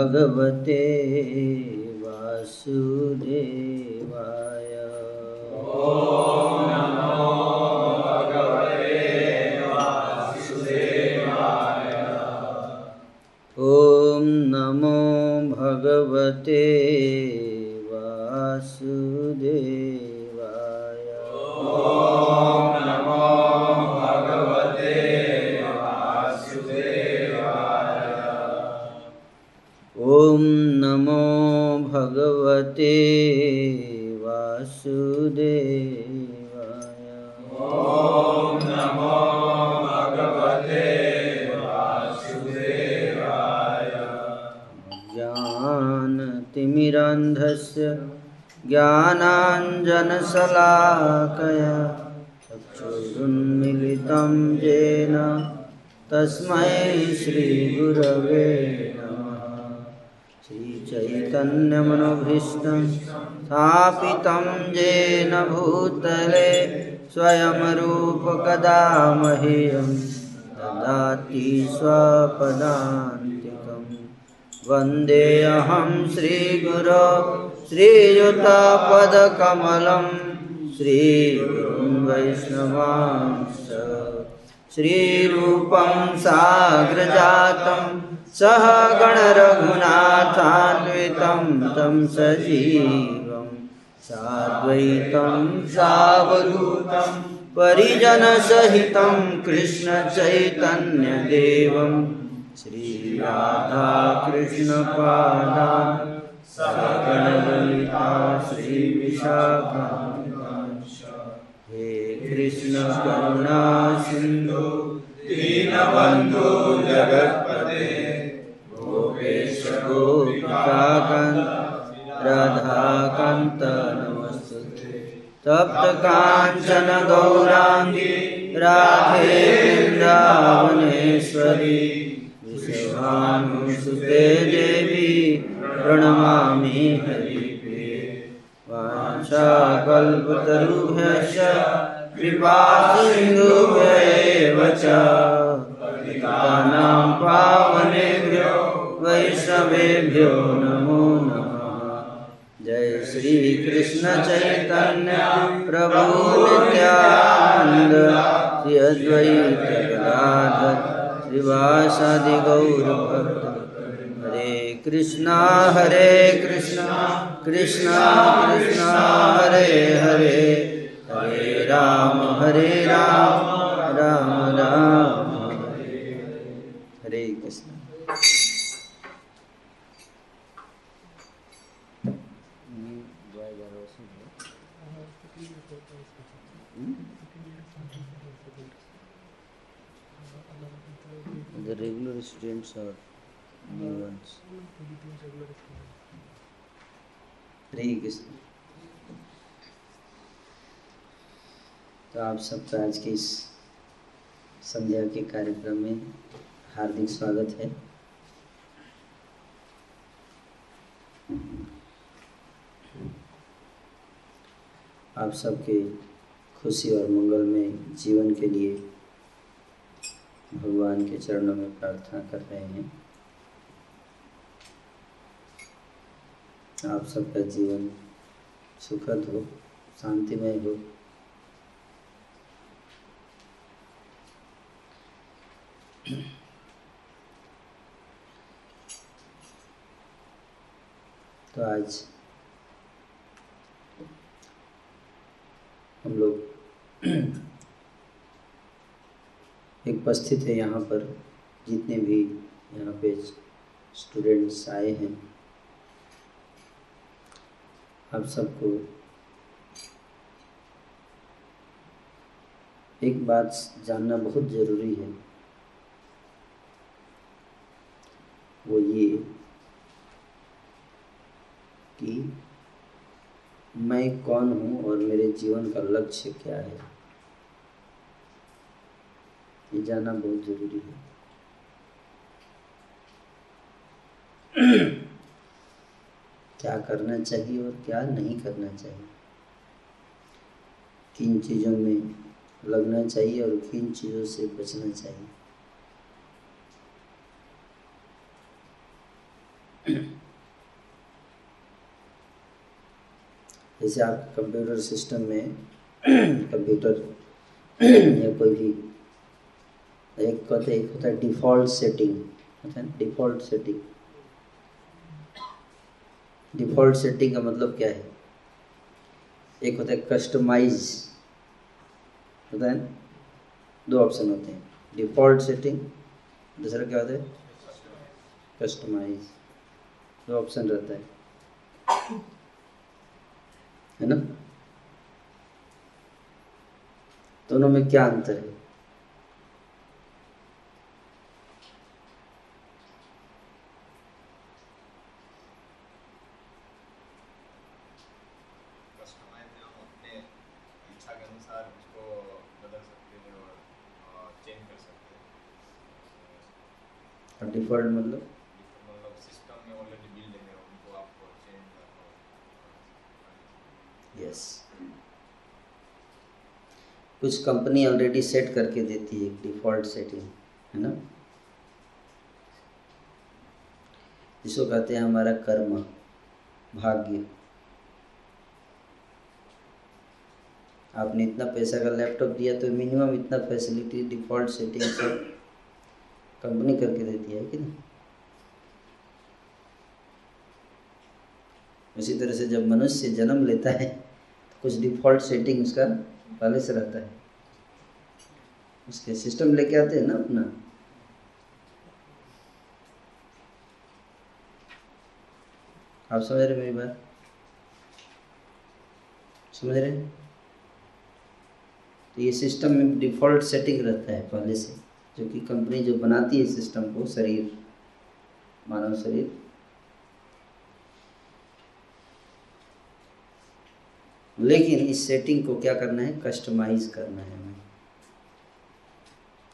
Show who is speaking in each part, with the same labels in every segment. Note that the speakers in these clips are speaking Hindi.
Speaker 1: भगवते वासुदेवाय वासुदेवाय। ज्ञानतिमिरन्धस्य ज्ञानाञ्जनशलाकया चक्षुरुन्मिलितं येन तस्मै श्रीगुरवे नमः। श्रीचैतन्यमनोभीष्टं स्थापितं येन भूतले स्वयं रूपकदा मह्यं ददाति स्वपदान्तिकम्। वन्देऽहं श्रीगुरो श्रीयुतपदकमलं श्रीगुरुं वैष्णवांश। श्रीरूपं साग्रजातं सह गणरघुनाथान्वितं तं सजीवं साद्वैतं सावधूतं परिजनसहितं कृष्णचैतन्यदेवं श्रीराधाकृष्णपादान् सकलललिता श्रीविशाखा हे कृष्ण करुणा सिन्धु,
Speaker 2: दीनबन्धु जगत्पते,
Speaker 1: गोपेश गोपिकान्त राधाकान्त नमस्तुते तप्त काञ्चन गौराङ्गी राधे वृन्दावनेश्वरी विश्वानुसुते देवी, प्रणमामि हरिप्रिये वाञ्छाकल्पतरुभ्यश्च, कृपासिन्धुभ्येव च। पावनेभ्यो, वैष्णवेभ्यो श्री कृष्ण चैतन्य प्रभु नित्यानंद श्री अद्वैत गदाधर श्रीवासादि गौर भक्त हरे कृष्णा हरे कृष्णा कृष्णा कृष्णा, हरे हरे। हरे राम हरे Ram Ram Ram Hare Hare Krishna The regular students or new ones? हरे कृष्ण तो आप सबका आज के इस संध्या के कार्यक्रम में हार्दिक स्वागत है आप सबके खुशी और मंगल में, जीवन के लिए भगवान के चरणों में प्रार्थना कर रहे हैं। आप सबका जीवन सुखद हो, शांतिमय हो। तो आज हम लोग एक उपस्थित है यहाँ पर, जितने भी यहाँ पे स्टूडेंट्स आए हैं। आप सबको एक बात जानना बहुत ज़रूरी है। वो ये कि मैं कौन हूँ और मेरे जीवन का लक्ष्य क्या है? ये जानना बहुत ज़रूरी है। क्या करना चाहिए और क्या नहीं करना चाहिए? किन चीज़ों में लगना चाहिए और किन चीज़ों से बचना चाहिए? जैसे आप कंप्यूटर सिस्टम में, कंप्यूटर या कोई भी एक कहते एक होता है डिफ़ॉल्ट सेटिंग होता है डिफ़ॉल्ट सेटिंग डिफ़ॉल्ट सेटिंग का मतलब क्या है? एक होता है कस्टमाइज होता है दो ऑप्शन होते हैं. डिफ़ॉल्ट सेटिंग दूसरा क्या होता है? कस्टमाइज दो ऑप्शन रहता है. है ना? दोनों में क्या अंतर है
Speaker 2: कस्टमाइज हम अपने इच्छा के अनुसार उसको बदल सकते हैं और चेंज कर सकते हैं
Speaker 1: और डिफ़ॉल्ट मतलब
Speaker 2: मतलब सिस्टम में ऑलरेडी बिल्ड है उनको आपको चेंज करना
Speaker 1: यस कुछ कंपनी ऑलरेडी सेट करके देती है डिफ़ॉल्ट सेटिंग है ना? जिसको कहते हैं हमारा कर्म, भाग्य। आपने इतना पैसा का लैपटॉप दिया तो मिनिमम इतना फैसिलिटी डिफ़ॉल्ट सेटिंग से कंपनी करके देती है कि नहीं? उसी तरह से जब मनुष्य जन्म लेता है तो कुछ डिफ़ॉल्ट सेटिंग उसका पहले से रहता है। उसके सिस्टम लेके आते हैं ना अपना। आप समझ रहे मेरी बात? समझ रहे तो ये सिस्टम में डिफ़ॉल्ट सेटिंग रहता है पहले से, जो कि कंपनी जो बनाती है सिस्टम को, शरीर, मानव शरीर लेकिन इस सेटिंग को क्या करना है? कस्टमाइज करना है।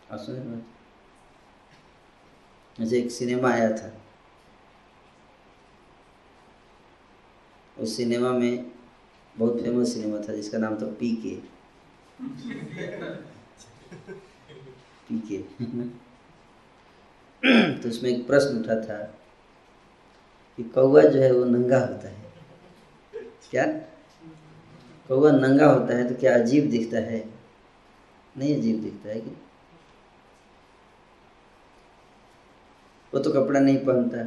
Speaker 1: हमें जैसे एक सिनेमा आया था। उस सिनेमा में बहुत फ़ेमस सिनेमा था, जिसका नाम था पी के पी के तो उसमें एक प्रश्न उठा था कि कौवा जो है वो नंगा होता है। क्या? कौवा नंगा होता है तो क्या अजीब दिखता है? नहीं अजीब दिखता है कि? वो तो कपड़ा नहीं पहनता।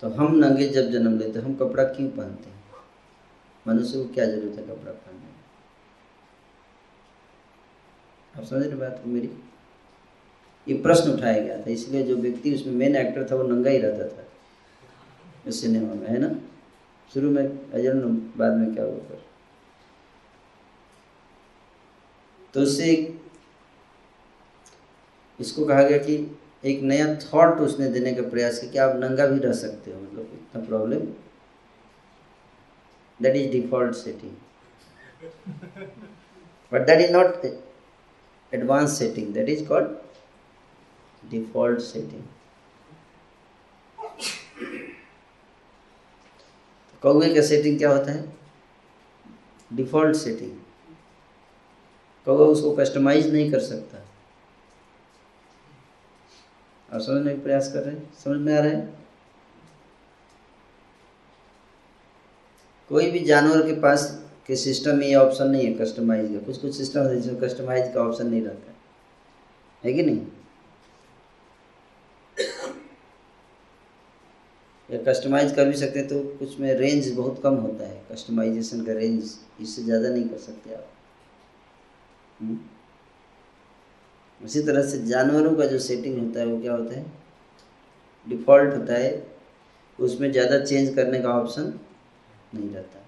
Speaker 1: तो हम नंगे जब जन्म लेते हम कपड़ा क्यों पहनते हैं? मनुष्य को क्या ज़रूरत है कपड़ा पहनने में आप समझ रहे बात को मेरी? ये प्रश्न उठाया गया था, इसलिए जो व्यक्ति, उसमें मेन एक्टर था, वो नंगा ही रहता था। उस सिनेमा में, है ना? शुरू में अजल बाद में क्या हुआ फिर? तो उससे इसको कहा गया कि एक नया थॉट उसने देने का प्रयास किया कि आप नंगा भी रह सकते हो मतलब इतना problem that is default setting but that is not advance setting that is called default setting कौवे का सेटिंग क्या होता है? डिफ़ॉल्ट सेटिंग कौवा उसको कस्टमाइज नहीं कर सकता। आप समझने का प्रयास कर रहे हैं? समझ में आ रहा है? कोई भी जानवर के पास के सिस्टम में ये ऑप्शन नहीं है कस्टमाइज का। कुछ कुछ सिस्टम है जिसमें कस्टमाइज का ऑप्शन नहीं रहता है कि नहीं? या कस्टमाइज कर भी सकते हैं तो कुछ में रेंज बहुत कम होता है। कस्टमाइजेशन का रेंज इससे ज़्यादा नहीं कर सकते आप। हुँ? उसी तरह से जानवरों का जो सेटिंग होता है वो क्या होता है? डिफ़ॉल्ट होता है। उसमें ज़्यादा चेंज करने का ऑप्शन नहीं रहता।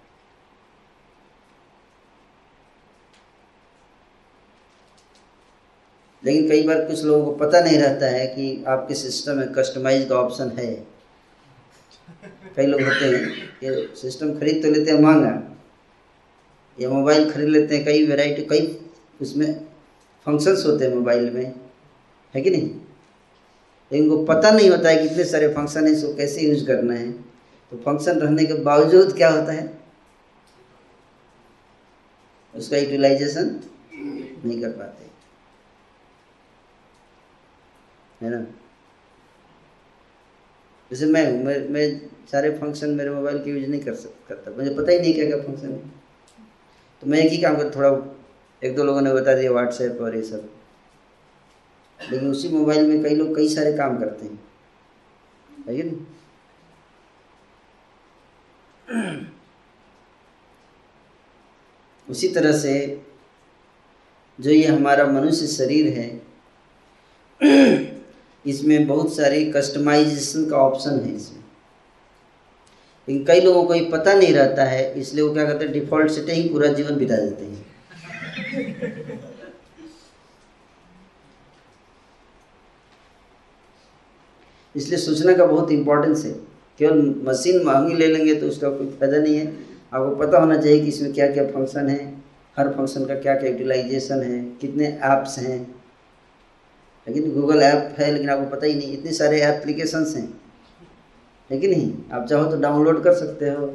Speaker 1: लेकिन कई बार कुछ लोगों को पता नहीं रहता है कि आपके सिस्टम में कस्टमाइज का ऑप्शन है। कई लोग होते हैं ये सिस्टम खरीद तो लेते हैं, महँगा। या मोबाइल खरीद लेते हैं, कई वैरायटी कई उसमें फ़ंक्शंस होते हैं मोबाइल में। है कि नहीं? लेकिन उनको पता नहीं होता है कितने सारे फ़ंक्शन हैं, इसको कैसे यूज़ करना है। तो फ़ंक्शन रहने के बावजूद क्या होता है? उसका यूटिलाइजेशन नहीं कर पाते। है ना? जैसे मैं हूँ, मैं मैं सारे फ़ंक्शन मेरे मोबाइल के यूज़ नहीं कर सक, करता। मुझे पता ही नहीं क्या क्या फ़ंक्शन है। तो मैं एक ही काम कर थोड़ा एक दो लोगों ने बता दिया व्हाट्सएप और ये सब। लेकिन उसी मोबाइल में कई लोग, कई सारे काम करते हैं। है उसी तरह से जो ये हमारा मनुष्य शरीर है इसमें बहुत सारी कस्टमाइजेशन का ऑप्शन है इसमें। लेकिन कई लोगों को ये पता नहीं रहता है, इसलिए वो क्या करते हैं डिफ़ॉल्ट सेटिंग ही पूरा जीवन बिता देते हैं। इसलिए सूचना का बहुत इंपॉर्टेंस है। केवल मशीन महँगी ले लेंगे तो उसका कोई फ़ायदा नहीं है। आपको पता होना चाहिए कि इसमें क्या क्या फ़ंक्शन है, हर फ़ंक्शन का क्या क्या यूटिलाइजेशन है, कितने ऐप्स हैं लेकिन गूगल ऐप है लेकिन आपको पता ही नहीं, इतने सारे एप्लीकेशंस हैं। है कि नहीं? आप चाहो तो डाउनलोड कर सकते हो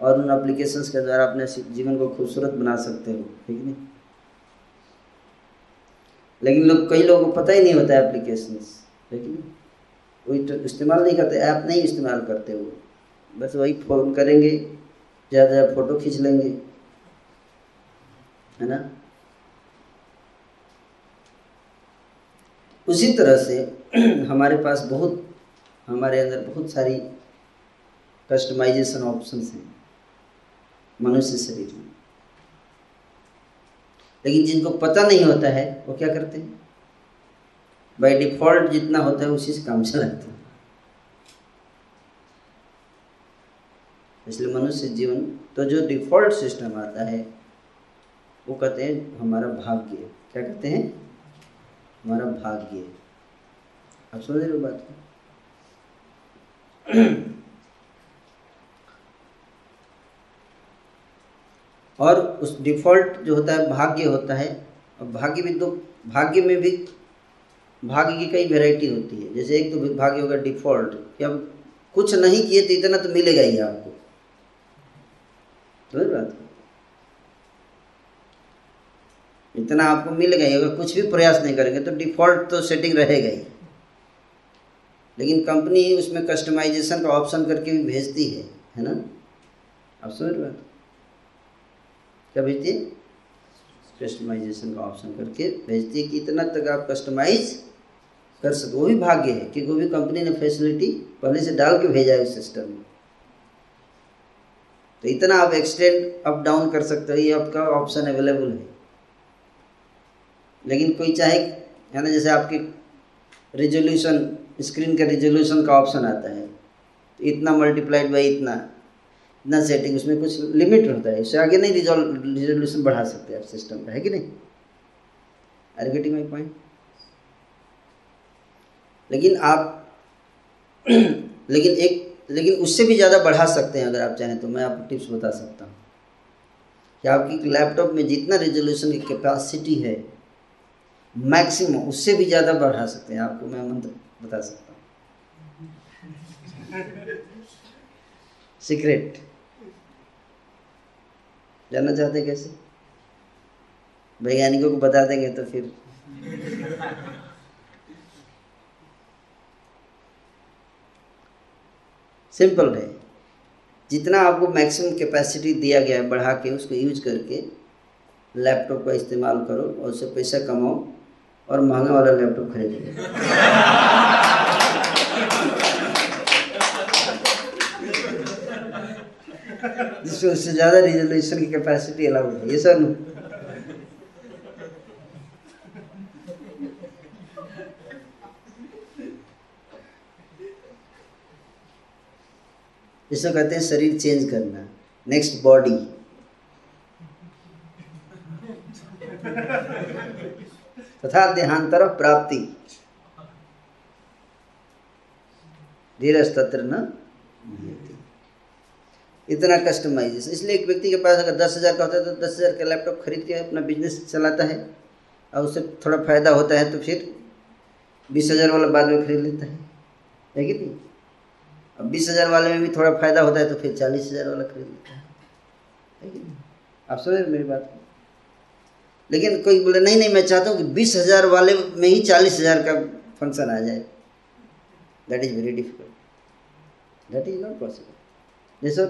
Speaker 1: और उन एप्लीकेशंस के द्वारा अपने जीवन को खूबसूरत बना सकते हो ठीक नहीं? लेकिन लोग, कई लोगों को पता ही नहीं होता एप्लीकेशंस है कि नहीं? तो इस्तेमाल नहीं करते ऐप नहीं इस्तेमाल करते वो। बस वही फ़ोन करेंगे ज़्यादा ज़्यादा फ़ोटो खींच लेंगे। है ना? उसी तरह से हमारे पास बहुत, हमारे अंदर बहुत सारी कस्टमाइजेशन ऑप्शन हैं मनुष्य शरीर में। लेकिन जिनको पता नहीं होता है, वो क्या करते हैं? बाय डिफ़ॉल्ट जितना होता है, उसी से काम चलाते हैं। इसलिए मनुष्य जीवन तो जो डिफ़ॉल्ट सिस्टम आता है, वो कहते हैं, हमारा भाग्य। क्या कहते हैं? हमारा भाग्य आप समझ रहे हो बात? को और उस डिफ़ॉल्ट जो होता है, भाग्य होता है, और भाग्य भी दो, भाग्य में भी भाग्य की कई वैरायटी होती है। जैसे एक तो भाग्य होगा डिफ़ॉल्ट कि अब कुछ नहीं किए तो इतना तो मिलेगा ही आपको। तो बात? इतना आपको मिल ही अगर कुछ भी प्रयास नहीं करेंगे तो डिफ़ॉल्ट तो सेटिंग रहेगा ही। लेकिन कंपनी उसमें कस्टमाइजेशन का ऑप्शन करके भी भेजती है है ना? आप समझ बात? क्या भेजती है? कस्टमाइजेशन का ऑप्शन करके भेजती है कि इतना तक आप कस्टमाइज कर सको। वो भी भाग्य है, क्योंकि वो भी कंपनी ने फैसिलिटी पहले से डाल के भेजा है उस सिस्टम में। तो इतना आप एक्सटेंड अप डाउन कर सकते हो, ये आपका ऑप्शन अवेलेबल है। लेकिन कोई चाहे, है ना, जैसे आपके रिजोल्यूशन स्क्रीन का रिजोल्यूशन का ऑप्शन आता है। तो इतना मल्टीप्लाइड बाई इतना इतना सेटिंग उसमें कुछ लिमिट होता है। उससे आगे नहीं रिजोल रिजोल्यूशन बढ़ा सकते आप सिस्टम का है कि नहीं? आर गेटिंग माई पॉइंट लेकिन आप, लेकिन एक, लेकिन उससे भी ज़्यादा बढ़ा सकते हैं अगर आप चाहें तो मैं आपको टिप्स बता सकता हूँ। कि आपकी लैपटॉप में जितना रिजोल्यूशन की कैपेसिटी है मैक्सिमम, उससे भी ज़्यादा बढ़ा सकते हैं। आपको मैं मंत्र बता सकता हूँ। सीक्रेट जानना चाहते कैसे? वैज्ञानिकों को बता देंगे तो फिर। सिंपल है। जितना आपको मैक्सिमम कैपेसिटी दिया गया है, बढ़ा के उसको यूज़ करके लैपटॉप का इस्तेमाल करो और उससे पैसा कमाओ। और महँगा वाला लैपटॉप खरीदो। जिससे उससे ज़्यादा रिजोल्यूशन की कैपेसिटी अलाउड है ये सर इसको कहते हैं शरीर चेंज करना। नेक्स्ट बॉडी तथा देहांतर प्राप्ति। धीरज तत्र न इतना कस्टमाइजेशन इसलिए एक व्यक्ति के पास अगर दस हज़ार का होता है तो दस हज़ार का लैपटॉप खरीद के अपना बिज़नेस चलाता है और उससे थोड़ा फ़ायदा होता है तो फिर बीस हज़ार वाला बाद में खरीद लेता है। है कि नहीं? अब बीस हज़ार वाले में भी थोड़ा फ़ायदा होता है तो फिर चालीस हज़ार वाला खरीद लेता है। है कि नहीं? आप समझ मेरी बात को? लेकिन कोई बोले, नहीं नहीं, मैं चाहता हूँ कि बीस हज़ार वाले में ही चालीस हज़ार का फ़ंक्शन आ जाए. That is very difficult that is not possible जैसे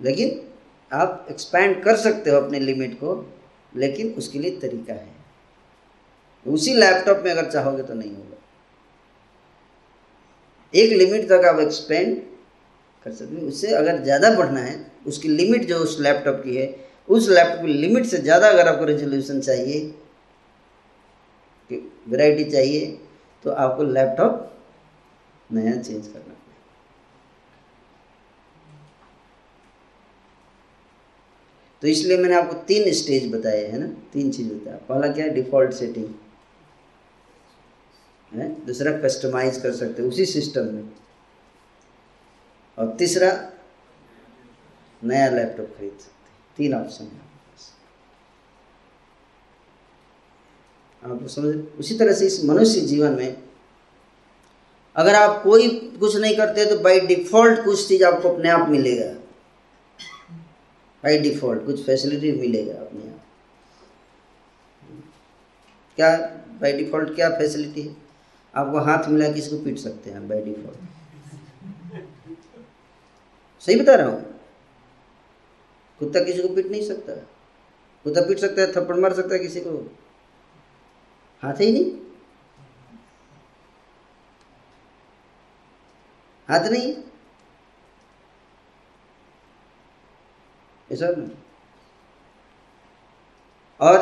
Speaker 1: लेकिन आप एक्सपैंड कर सकते हो अपने लिमिट को, लेकिन उसके लिए तरीका है। उसी लैपटॉप में अगर चाहोगे तो नहीं होगा। एक लिमिट तक आप एक्सपेंड कर सकते हैं। उससे अगर ज़्यादा बढ़ना है, उसकी लिमिट जो उस लैपटॉप की है उस लैपटॉप की लिमिट से ज़्यादा अगर आपको रेजोल्यूशन चाहिए वैरायटी चाहिए तो आपको लैपटॉप नया चेंज करना तो इसलिए मैंने आपको तीन स्टेज बताए है ना, तीन चीज़ बताया। पहला क्या है? डिफ़ॉल्ट सेटिंग है? दूसरा कस्टमाइज कर सकते उसी सिस्टम में। और तीसरा, नया लैपटॉप खरीद सकते तीन ऑप्शन है आप समझ उसी तरह से इस मनुष्य जीवन में अगर आप कोई कुछ नहीं करते तो बाय डिफ़ॉल्ट कुछ चीज़ आपको अपने आप मिलेगा। बाय डिफ़ॉल्ट कुछ फैसिलिटी मिलेगा अपने आप। क्या बाय डिफ़ॉल्ट क्या फैसिलिटी है? आपको हाथ मिला किसी को पीट सकते हैं बाय डिफ़ॉल्ट सही बता रहा हूँ? कुत्ता किसी को पीट नहीं सकता। कुत्ता पीट सकता है, थप्पड़ मार सकता है किसी को। हाथ ही नहीं। हाथ नहीं। ऐसा और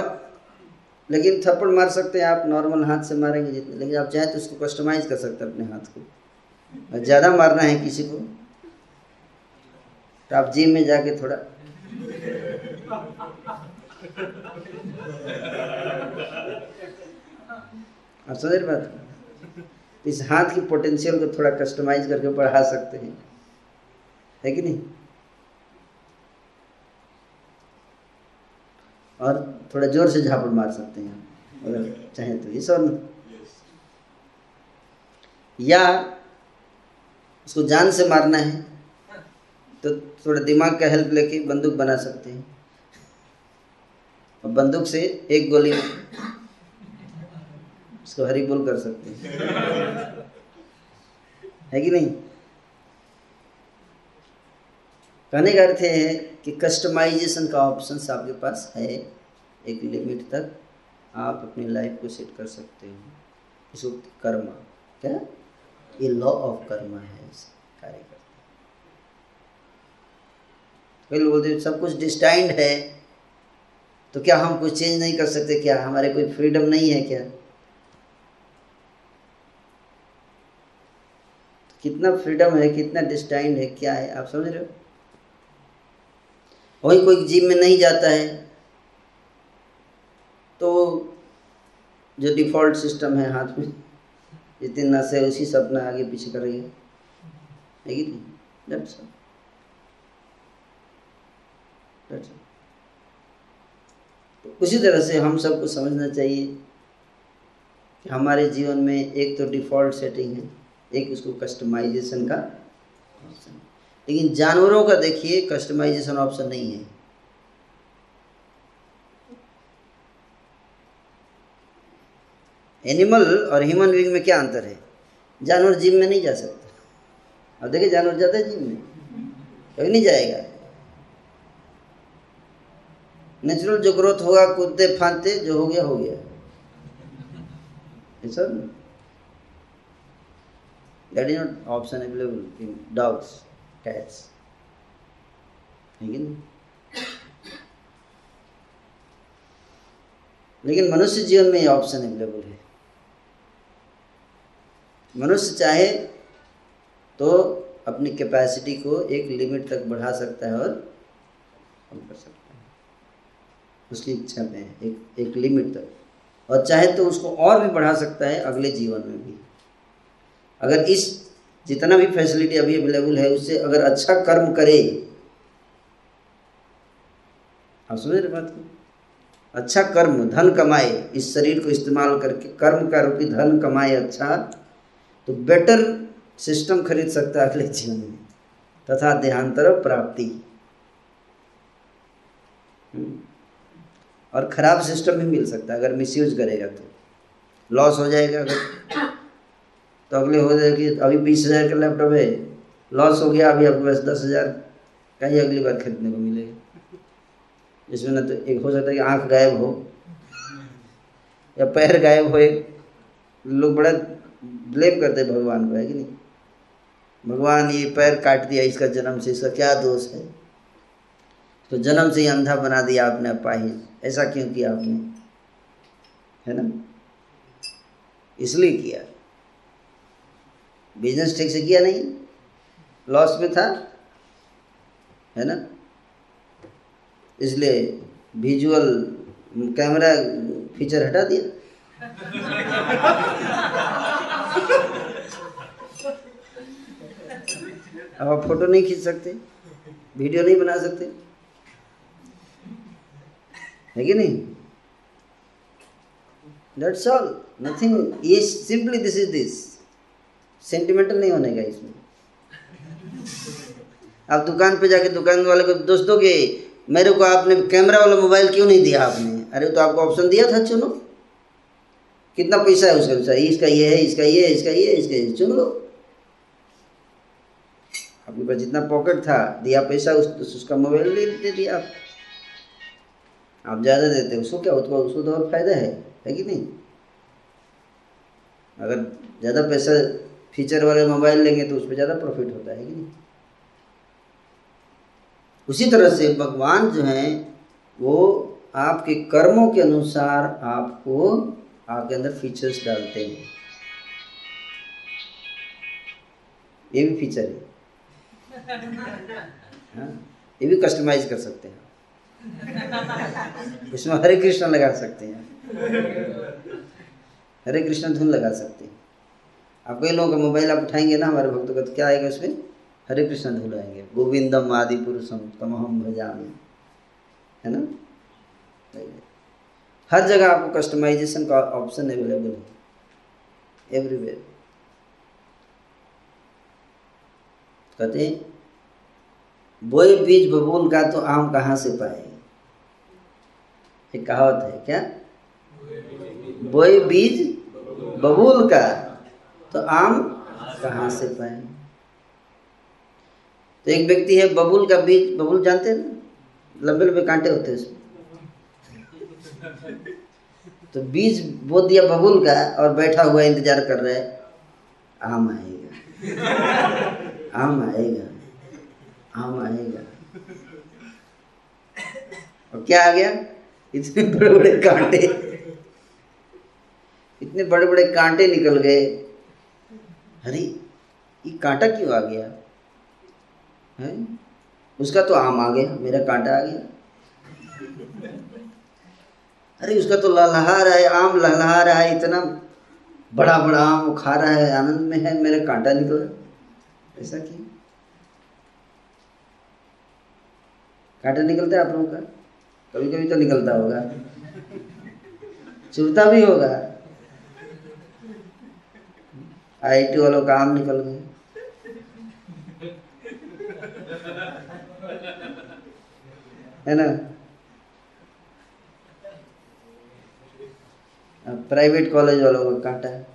Speaker 1: लेकिन थप्पड़ मार सकते हैं आप नॉर्मल हाथ से मारेंगे जितने, लेकिन आप चाहे तो उसको कस्टमाइज कर सकते हैं अपने हाथ को। ज़्यादा मारना है किसी को तो आप जिम में जाके थोड़ा आप समझ बात? इस हाथ की पोटेंशियल को थोड़ा कस्टमाइज करके बढ़ा सकते हैं। है कि नहीं? और थोड़ा ज़ोर से झापड़ मार सकते हैं, अगर चाहें तो। ये सब या उसको जान से मारना है तो थोड़ा दिमाग का हेल्प लेके बंदूक बना सकते हैं। और बंदूक से एक गोली उसको हरी बोल कर सकते हैं। है कि नहीं? कहने का अर्थ है कि कस्टमाइजेशन का ऑप्शन आपके पास है। एक लिमिट तक आप अपनी लाइफ को सेट कर सकते हो। इसको कर्मा, क्या? ये लॉ ऑफ़ कर्मा है कार्य करते लोग बोलते, सब कुछ डिस्टाइंड है। तो क्या हम कुछ चेंज नहीं कर सकते क्या? हमारे कोई फ्रीडम नहीं है क्या? कितना फ्रीडम है, कितना डिस्टाइंड है, क्या है? आप समझ रहे हो? वही कोई जिम में नहीं जाता है तो जो डिफ़ॉल्ट सिस्टम है हाथ में, जितनी है उसी से अपना आगे पीछे करेंगे है। कि नहीं? तो उसी तरह से हम सबको समझना चाहिए कि हमारे जीवन में एक तो डिफ़ॉल्ट सेटिंग है, एक उसको कस्टमाइजेशन का ऑप्शन लेकिन जानवरों का देखिए कस्टमाइजेशन ऑप्शन नहीं है। एनिमल और ह्यूमन बींग में क्या अंतर है? जानवर जिम में नहीं जा सकता। अब देखिए, जानवर जाता है जिम में। कभी नहीं जाएगा। नेचुरल जो ग्रोथ होगा कूदते फांदते जो हो गया हो गया। Option available in dogs cats लेकिन लेकिन मनुष्य जीवन में ये ऑप्शन अवेलेबल है। मनुष्य चाहे तो अपनी कैपेसिटी को एक लिमिट तक बढ़ा सकता है और कम कर सकता है। उसकी इच्छा में है एक एक लिमिट तक। और चाहे तो उसको और भी बढ़ा सकता है अगले जीवन में भी। अगर इस, जितना भी फैसिलिटी अभी अवेलेबल है, उससे अगर अच्छा कर्म करे, आप समझ रहे बात को? अच्छा कर्म, धन कमाए, इस शरीर को इस्तेमाल करके, कर्म का रूपी धन कमाए अच्छा तो बेटर सिस्टम खरीद सकता है अगले जीवन में। तथा देहांतर प्राप्ति। और खराब सिस्टम भी मिल सकता है, अगर मिसयूज करेगा तो। लॉस हो जाएगा अगर। तो अगले हो जाए कि अभी बीस हज़ार का लैपटॉप है लॉस हो गया, अभी आपके पास दस हज़ार का ही अगली बार खरीदने को मिलेगा। इसमें ना तो एक हो सकता है कि आँख गायब हो, या पैर गायब हो, एक लोग बड़ा ब्लेम करते हैं भगवान को, है कि नहीं? भगवान ये पैर काट दिया, इसका जन्म से, इसका क्या दोष है? तो जन्म से ही अंधा बना दिया आपने अपाहिज ऐसा क्यों किया आपने? है ना? इसलिए किया। बिज़नेस ठीक से किया नहीं। लॉस में था। है ना? इसलिए विजुअल कैमरा फीचर हटा दिया। अब आप फ़ोटो नहीं खींच सकते। वीडियो नहीं बना सकते। है कि नहीं? दैट्स ऑल नथिंग ये simply this is this sentimental नहीं होने का इसमें। आप दुकान पे जाके दुकान वाले को दोस्त दोगे मेरे को आपने कैमरा वाला मोबाइल क्यों नहीं दिया आपने? अरे तो आपको ऑप्शन दिया था चुनो। कितना पैसा है उसका? अनुसार इसका ये है इसका ये है इसका ये है इसका ये चुन लो। आपके पास जितना पॉकेट था दिया पैसा उस, उसका मोबाइल ले दे दिया आप। आप ज़्यादा देते उसको क्या, उसको उसको तो और फ़ायदा है है कि नहीं? अगर ज़्यादा पैसा फीचर वाले मोबाइल लेंगे तो उस पर ज़्यादा प्रॉफिट होता है कि नहीं? उसी तरह से भगवान जो हैं, वो आपके कर्मों के अनुसार आपको आपके अंदर फीचर्स डालते हैं। ये भी फीचर है। हाँ? ये भी कस्टमाइज कर सकते हैं इसमें हरे कृष्ण लगा सकते हैं। हरे कृष्ण धुन लगा सकते हैं। आप कई लोगों का मोबाइल आप उठाएँगे ना हमारे भक्तों का तो क्या आएगा उसमें? हरे कृष्ण धुन आएँगे। गोविंदम आदि पुरुषम तमहम भजामी है ना? हर जगह आपको कस्टमाइजेशन का ऑप्शन अवेलेबल है। एवरीवेयर कहते बोए बीज बबूल का तो आम कहाँ से पाए? एक कहावत है, क्या? बोए बीज बबूल का। तो आम कहाँ से पाए? तो एक व्यक्ति है, बबूल का बीज, बबूल जानते हैं लंबे लंबे कांटे होते हैं उसमें। तो बीज बो दिया बबूल का और बैठा हुआ इंतज़ार कर रहा है, आम आएगा। आम आएगा आम आएगा। और क्या आ गया? इतने बड़े बड़े कांटे। इतने बड़े बड़े कांटे निकल गए। अरे, ये कांटा क्यों आ गया? है? उसका तो आम आ गया, मेरा कांटा आ गया। अरे, उसका तो लहलहा रहा है, आम लहलहा रहा है, इतना बड़ा बड़ा आम वो खा रहा है, आनंद में है, मेरा कांटा निकला। ऐसा क्यों? कांटा निकलता है आप लोगों का? कभी कभी तो निकलता होगा। चुभता भी होगा। आईटी वालों का आम निकल गए है ना? प्राइवेट कॉलेज वालों को कांटा है।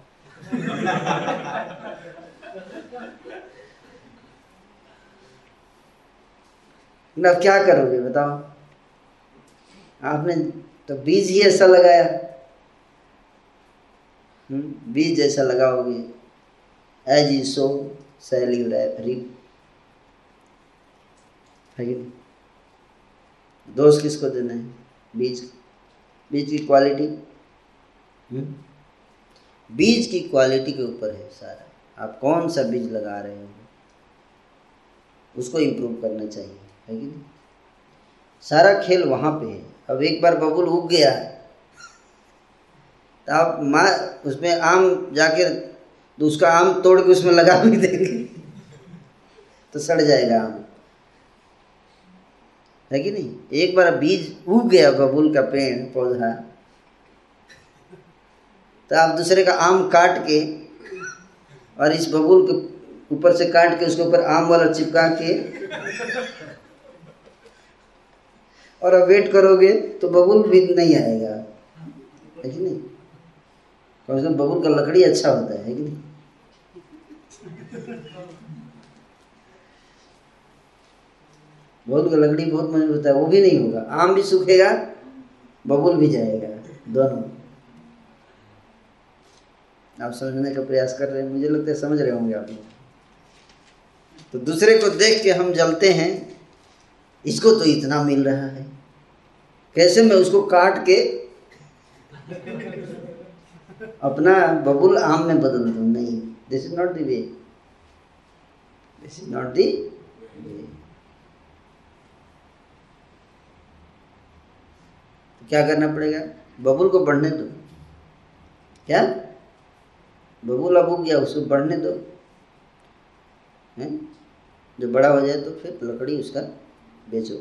Speaker 1: अब क्या करोगे बताओ? आपने तो बीज ही ऐसा लगाया। बीज जैसा लगाओगे। एज ई सो रीप है दोष किसको देना है? बीज बीज की क्वालिटी। बीज की क्वालिटी के ऊपर है सारा। आप कौन सा बीज लगा रहे हो, उसको इम्प्रूव करना चाहिए। है कि नहीं? सारा खेल वहाँ पे है। अब एक बार बबुल उग गया तो आप माँ, उसमें आम जाके तो उसका आम तोड़ के उसमें लगा भी देंगे। तो सड़ जाएगा आम। है कि नहीं? एक बार बीज उग गया बबुल का पेड़, पौधा। तो आप दूसरे का आम काट के और इस बबुल के ऊपर से काट के उसके ऊपर आम वाला चिपका के और अब वेट करोगे तो बबुल भी नहीं आएगा। है कि नहीं? कम से कम बबुल का लकड़ी अच्छा होता है कि नहीं? बहुत का लकड़ी बहुत मज़बूत है, वो भी नहीं होगा। आम भी सूखेगा, बबुल भी जाएगा, दोनों। आप समझने का प्रयास कर रहे हैं, मुझे लगता है समझ रहे होंगे आप तो दूसरे को देख के हम जलते हैं, इसको तो इतना मिल रहा है। कैसे मैं उसको काट के अपना बबुल आम में बदल दूँ? नहीं this is not the way this is not the क्या करना पड़ेगा? बबुल को बढ़ने दो। क्या? बबुल अब गया, उसको बढ़ने दो। हैं? जो बड़ा हो जाए तो फिर लकड़ी उसका बेचो।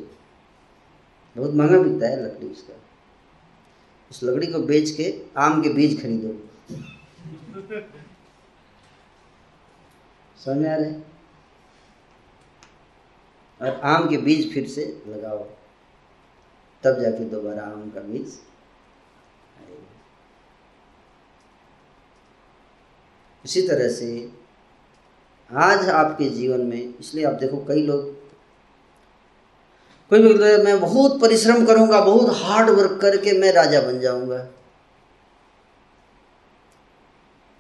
Speaker 1: बहुत महँगा बिकता है लकड़ी उसका। उस लकड़ी को बेच के आम के बीज खरीदो। समझ आ रहे और आम के बीज फिर से लगाओ। तब जाके दोबारा आम का बीज इसी तरह से आज आपके जीवन में, इसलिए आप देखो कई लोग कोई है, मैं बहुत परिश्रम करूँगा, बहुत हार्ड वर्क करके मैं राजा बन जाऊँगा.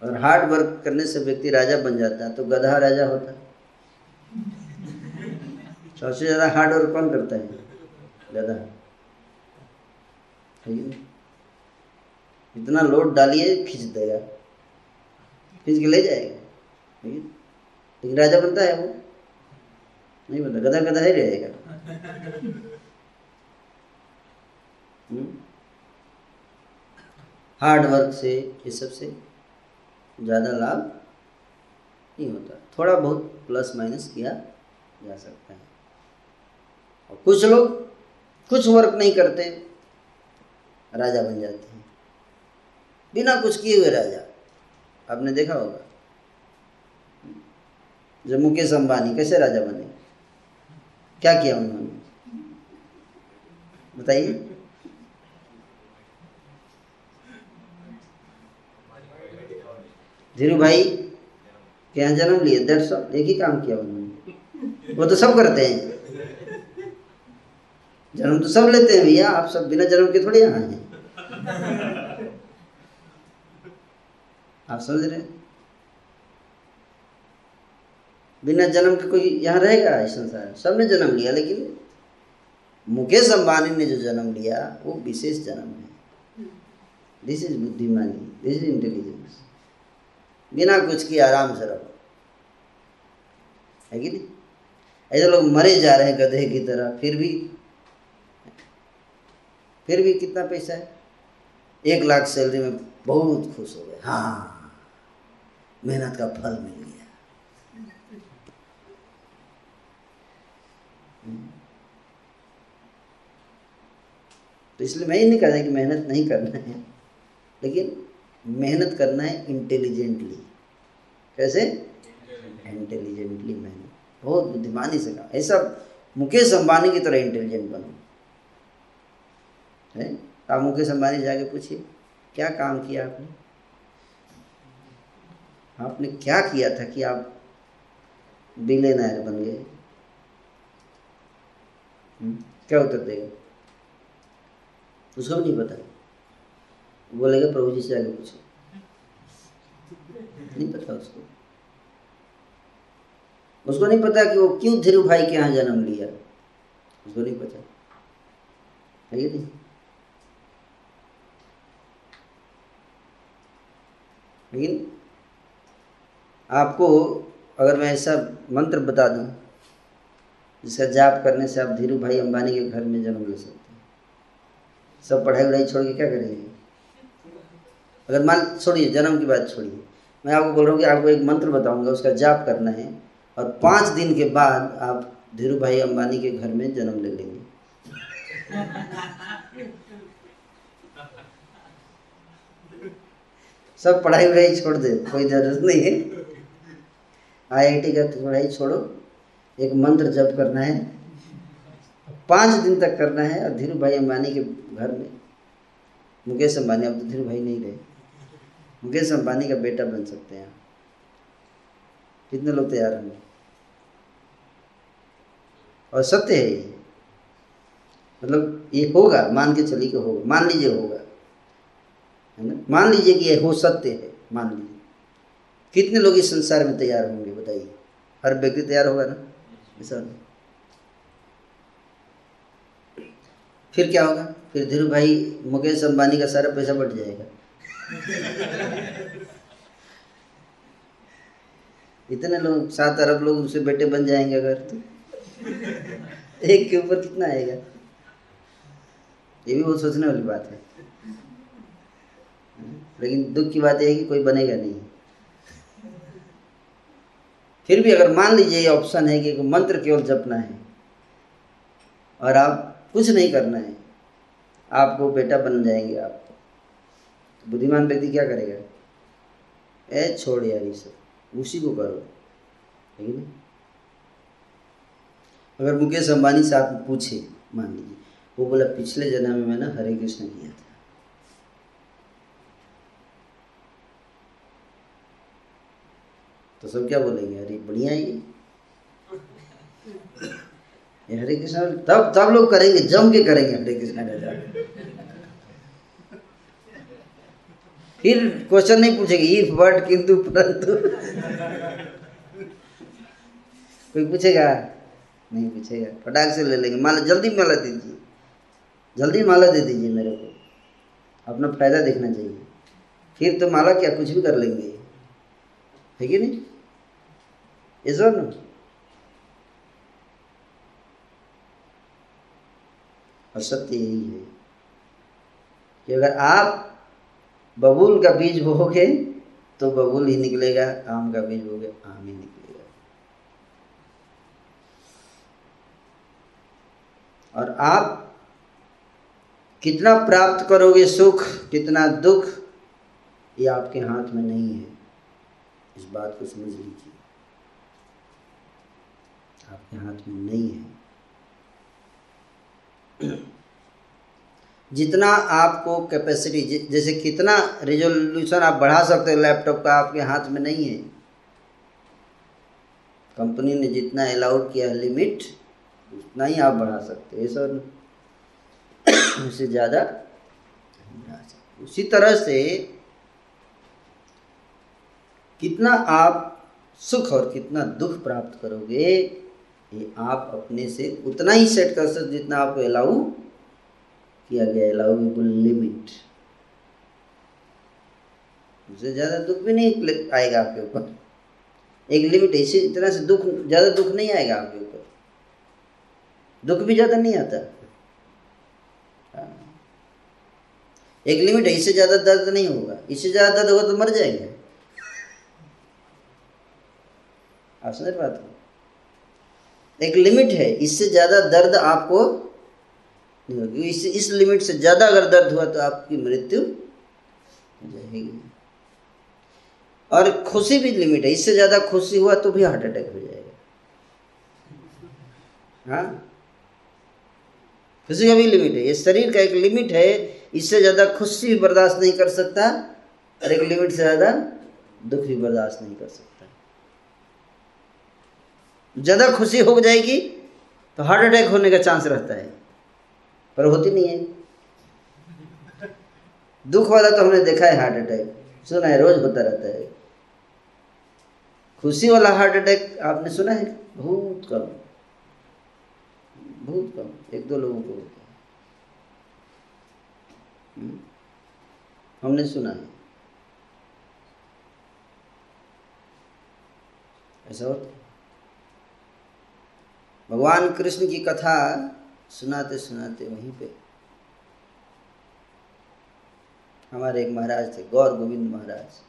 Speaker 1: और हार्ड वर्क करने से व्यक्ति राजा बन जाता है तो गधा राजा होता सबसे ज़्यादा हार्ड वर्क कौन करता है? गधा। इतना लोड डालिए, खींच देगा। खींच के ले जाएगा। लेकिन राजा बनता है वो। नहीं बनता, गधा गधा ही रहेगा हार्ड हम्म? वर्क से ये सबसे ज़्यादा लाभ नहीं होता। थोड़ा बहुत प्लस माइनस किया जा सकता है। और कुछ लोग कुछ वर्क नहीं करते, राजा बन जाते हैं। बिना कुछ किए हुए राजा। आपने देखा होगा। जब मुकेश अंबानी कैसे राजा बने? क्या किया उन्होंने? बताइए। धीरू भाई, क्या जन्म लिए? डेढ़ ऑल एक ही काम किया उन्होंने। वो तो सब करते हैं। जन्म तो सब लेते हैं भैया। आप सब बिना जन्म के थोड़ी यहाँ हैं। आप समझ रहे बिना जन्म के कोई यहाँ रहेगा? इस संसार में सबने जन्म लिया, लेकिन मुकेश अंबानी ने जो जन्म लिया, वो विशेष जन्म है। दिस इज़ बुद्धिमानी दिस इज़ इंटेलिजेंस बिना कुछ किए आराम से रहो। है कि नहीं? ऐसे लोग मरे जा रहे हैं गधे की तरह, फिर भी फिर भी कितना पैसा है? एक लाख सैलरी में बहुत खुश हो गए। हाँ मेहनत का फल मिल गया। तो इसलिए मैं ये नहीं कह रहा कि मेहनत नहीं करना है लेकिन मेहनत करना है इंटेलिजेंटली कैसे? इंटेलिजेंटली मेहनत बहुत बुद्धिमानी से काम ऐसा मुकेश अंबानी की तरह इंटेलिजेंट बनो। है? आप मुकेश अंबानी जाके पूछिए क्या काम किया आपने? आपने क्या किया था कि आप बिलेनायर बन गए? हम्म, क्या उत्तर देगा? उसको भी नहीं पता। बोलेगा, प्रभु जी से आगे पूछो। नहीं पता उसको। उसको नहीं पता कि वो क्यों धीरू भाई के यहाँ जन्म लिया। उसको नहीं पता। है नहीं? लेकिन आपको अगर मैं ऐसा मंत्र बता दूँ, जिसका जाप करने से आप धीरू भाई अंबानी के घर में जन्म ले सकते सब पढ़ाई वढ़ाई छोड़ के क्या करेंगे? अगर मान, छोड़िए, जन्म की बात छोड़िए। मैं आपको बोल रहा हूँ कि आपको एक मंत्र बताऊँगा, उसका जाप करना है। और पाँच दिन के बाद आप धीरू भाई अम्बानी के घर में जन्म ले लेंगे। सब पढ़ाई वढ़ाई छोड़ दे, कोई ज़रूरत नहीं है। आईआईटी का पढ़ाई छोड़ो। एक मंत्र जप करना है। पाँच दिन तक करना है, और धीरू भाई अंबानी के घर में। मुकेश अंबानी, अब तो धीरू भाई नहीं रहे। मुकेश अंबानी का बेटा बन सकते हैं। कितने लोग तैयार होंगे? और सत्य है ये। मतलब ये होगा, मान के चलिए कि होगा। मान लीजिए होगा। है ना? मान लीजिए कि ये हो, सत्य है। मान लीजिए। कितने लोग इस संसार में तैयार होंगे, बताइए? हर व्यक्ति तैयार होगा ना? ऐसा नहीं फिर क्या होगा? फिर धीरू भाई मुकेश अंबानी का सारा पैसा बट जाएगा। इतने लोग, सात अरब लोग उनसे बेटे बन जाएँगे अगर तो। एक के ऊपर कितना आएगा? ये भी बहुत सोचने वाली बात है। लेकिन दुख की बात यह है कि कोई बनेगा नहीं। फिर भी अगर मान लीजिए ये ऑप्शन है कि मंत्र केवल जपना है, और आप कुछ नहीं करना है। आपको बेटा बन जाएँगे आप। तो बुद्धिमान व्यक्ति क्या करेगा? ए, छोड़ यार ये सब उसी को करो। ठीक है अगर मुकेश अंबानी से आप पूछे, मान लीजिए, वो बोला, पिछले जन्म में मैंने हरे कृष्ण किया था। तो सब क्या बोलेंगे? अरे, बढ़िया ये। हरे कृष्ण तब तब लोग करेंगे, जम के करेंगे हरे कृष्ण का जाप फिर क्वेश्चन नहीं पूछेंगे इफ़ बट किंतु, परंतु। कोई पूछेगा? नहीं पूछेगा। फटाक से ले लेंगे। माला जल्दी माला दीजिए। जल्दी माला दे दीजिए मेरे को। अपना फ़ायदा देखना चाहिए। फिर तो माला क्या, कुछ भी कर लेंगे। है कि नहीं? इस ना? और सत्य यही है। कि अगर आप बबूल का बीज बोगे तो बबूल ही निकलेगा, आम का बीज बोगे आम ही निकलेगा। और आप कितना प्राप्त करोगे सुख, कितना दुख, ये आपके हाथ में नहीं है। इस बात को समझ लीजिए। आपके हाथ में नहीं है। जितना आपको कैपेसिटी जैसे कितना रिजोल्यूशन आप बढ़ा सकते हो लैपटॉप का आपके हाथ में नहीं है। कंपनी ने जितना अलाउड किया है लिमिट उतना ही आप बढ़ा सकते हो। सर उससे ज़्यादा उसी तरह से कितना आप सुख और कितना दुख प्राप्त करोगे ये आप अपने से उतना ही सेट कर सकते जितना आपको अलाउ किया गया अलाउ विल लिमिट उससे ज़्यादा दुख भी नहीं आएगा आपके ऊपर। एक लिमिट इसी तरह से दुख, ज़्यादा दुख नहीं आएगा आपके ऊपर। दुख भी ज़्यादा नहीं आता। हाँ। एक लिमिट है इससे ज़्यादा दर्द नहीं होगा। इससे ज़्यादा दर्द होगा तो मर जाएँगे। आप समझ हो एक लिमिट है, इससे ज़्यादा दर्द आपको इस इस लिमिट से ज़्यादा अगर दर्द हुआ तो आपकी मृत्यु हो जाएगी। और खुशी भी लिमिट है, इससे ज़्यादा खुशी हुआ तो भी हार्ट अटैक हो जाएगा। हाँ? खुशी का भी लिमिट है, ये शरीर का एक लिमिट है, इससे ज़्यादा खुशी भी बर्दाश्त नहीं कर सकता, और एक लिमिट से ज़्यादा दुख भी बर्दाश्त नहीं कर सकता। ज़्यादा खुशी हो जाएगी तो हार्ट अटैक होने का चांस रहता है। पर होती नहीं है। दुख वाला तो हमने देखा है हार्ट अटैक सुना है, रोज होता रहता है। खुशी वाला हार्ट अटैक आपने सुना है? बहुत कम। बहुत कम। एक दो लोगों को होता है। हम्म। हमने सुना है। ऐसा होता है। भगवान कृष्ण की कथा सुनाते सुनाते वहीं पे हमारे एक महाराज थे, गौर गोविंद महाराज,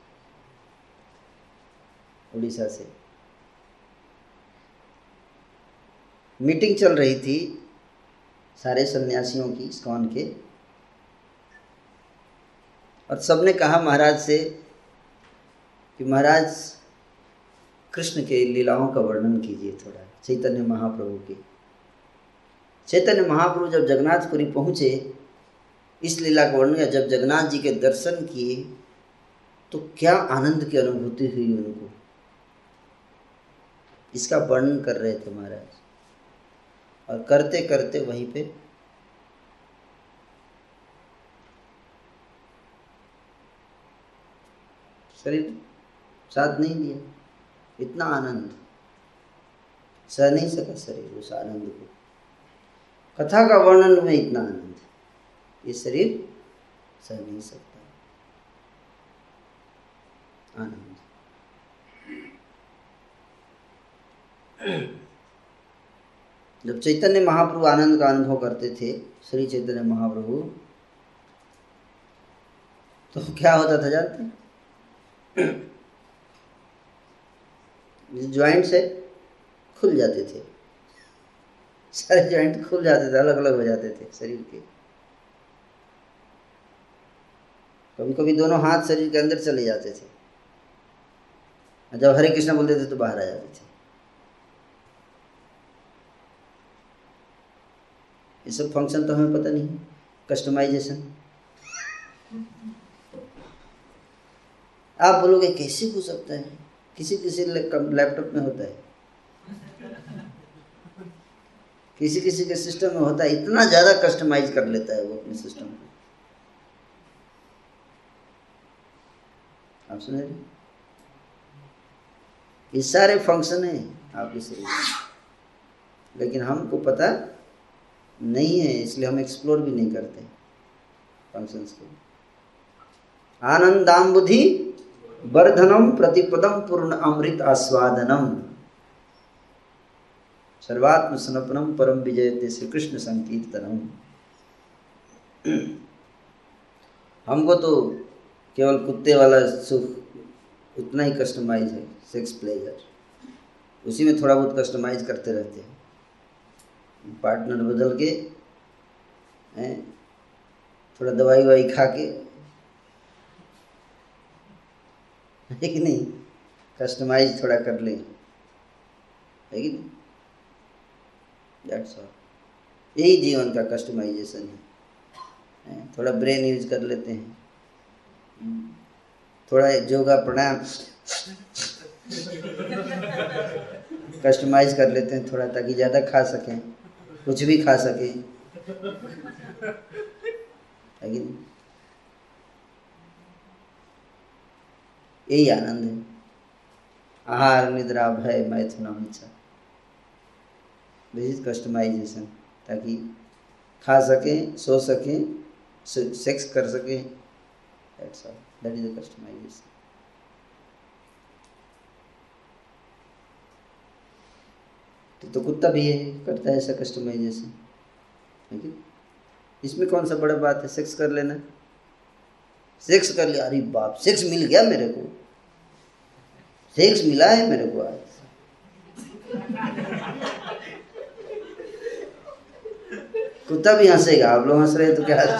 Speaker 1: उड़ीसा से। मीटिंग चल रही थी सारे सन्यासियों की स्कॉन के। और सबने कहा महाराज से कि महाराज, कृष्ण के लीलाओं का वर्णन कीजिए थोड़ा। चैतन्य महाप्रभु की। चैतन्य महाप्रभु जब जगन्नाथपुरी पहुँचे, इस लीला का वर्णन जब जगन्नाथ जी के दर्शन किए तो क्या आनंद की अनुभूति हुई उनको? इसका वर्णन कर रहे थे महाराज। और करते करते वहीं पे शरीर साथ नहीं दिया। इतना आनंद। सह नहीं सका शरीर, उस आनंद को। कथा का वर्णन में इतना आनंद है। ये शरीर सह नहीं सकता। आनंद। जब चैतन्य महाप्रभु आनंद का अनुभव करते थे, श्री चैतन्य महाप्रभु तो क्या होता था जानते ज्वाइंट है खुल जाते थे। सारे ज्वाइंट खुल जाते थे अलग अलग हो जाते थे शरीर के। कभी कभी दोनों हाथ शरीर के अंदर चले जाते थे। जब हरे कृष्णा बोलते थे तो बाहर आ जाते थे। ये सब फ़ंक्शन तो हमें पता नहीं है। कस्टमाइजेशन आप बोलोगे, कैसे हो सकता है? किसी किसी लैपटॉप में होता है। किसी किसी के सिस्टम में होता है, इतना ज़्यादा कस्टमाइज कर लेता है वो अपने सिस्टम को। आप सुने ये सारे फ़ंक्शन हैं आपके शरीर लेकिन हमको पता नहीं है, इसलिए हम एक्सप्लोर भी नहीं करते फ़ंक्शंस को। आनंदाम्बुधि वर्धनम प्रतिपदम पूर्ण अमृत आस्वादनम। सर्वात्म सनपनम परम विजय श्री कृष्ण संकीर्तनम। हमको तो केवल कुत्ते वाला सुख उतना ही कस्टमाइज है सेक्स प्लेजर उसी में थोड़ा बहुत कस्टमाइज करते रहते हैं। पार्टनर बदल के थोड़ा दवाई ववाई खा के। है कि नहीं? कस्टमाइज थोड़ा कर लें। है कि नहीं? दैट्स ऑल यही जीवन का कस्टमाइजेशन है। थोड़ा ब्रेन यूज़ कर लेते हैं। थोड़ा योगा प्रणाम कस्टमाइज कर लेते हैं थोड़ा ताकि ज़्यादा खा सकें। कुछ भी खा सकें। कि नहीं? यही आनंद है। आहार, निद्रा, भय, मैथुन इज़ कस्टमाइजेशन ताकि खा सकें सो सकें सेक्स कर सकें। That's all that is customisation तो, तो कुत्ता भी है करता है ऐसा कस्टमाइजेशन ठीक है? इसमें कौन सा बड़ा बात है? सेक्स कर लेना। सेक्स कर लिया। अरे बाप सेक्स मिल गया मेरे को। सेक्स मिला है मेरे को आज। कुत्ता भी हंसेगा, आप लोग हंस रहे हैं तो क्या हंस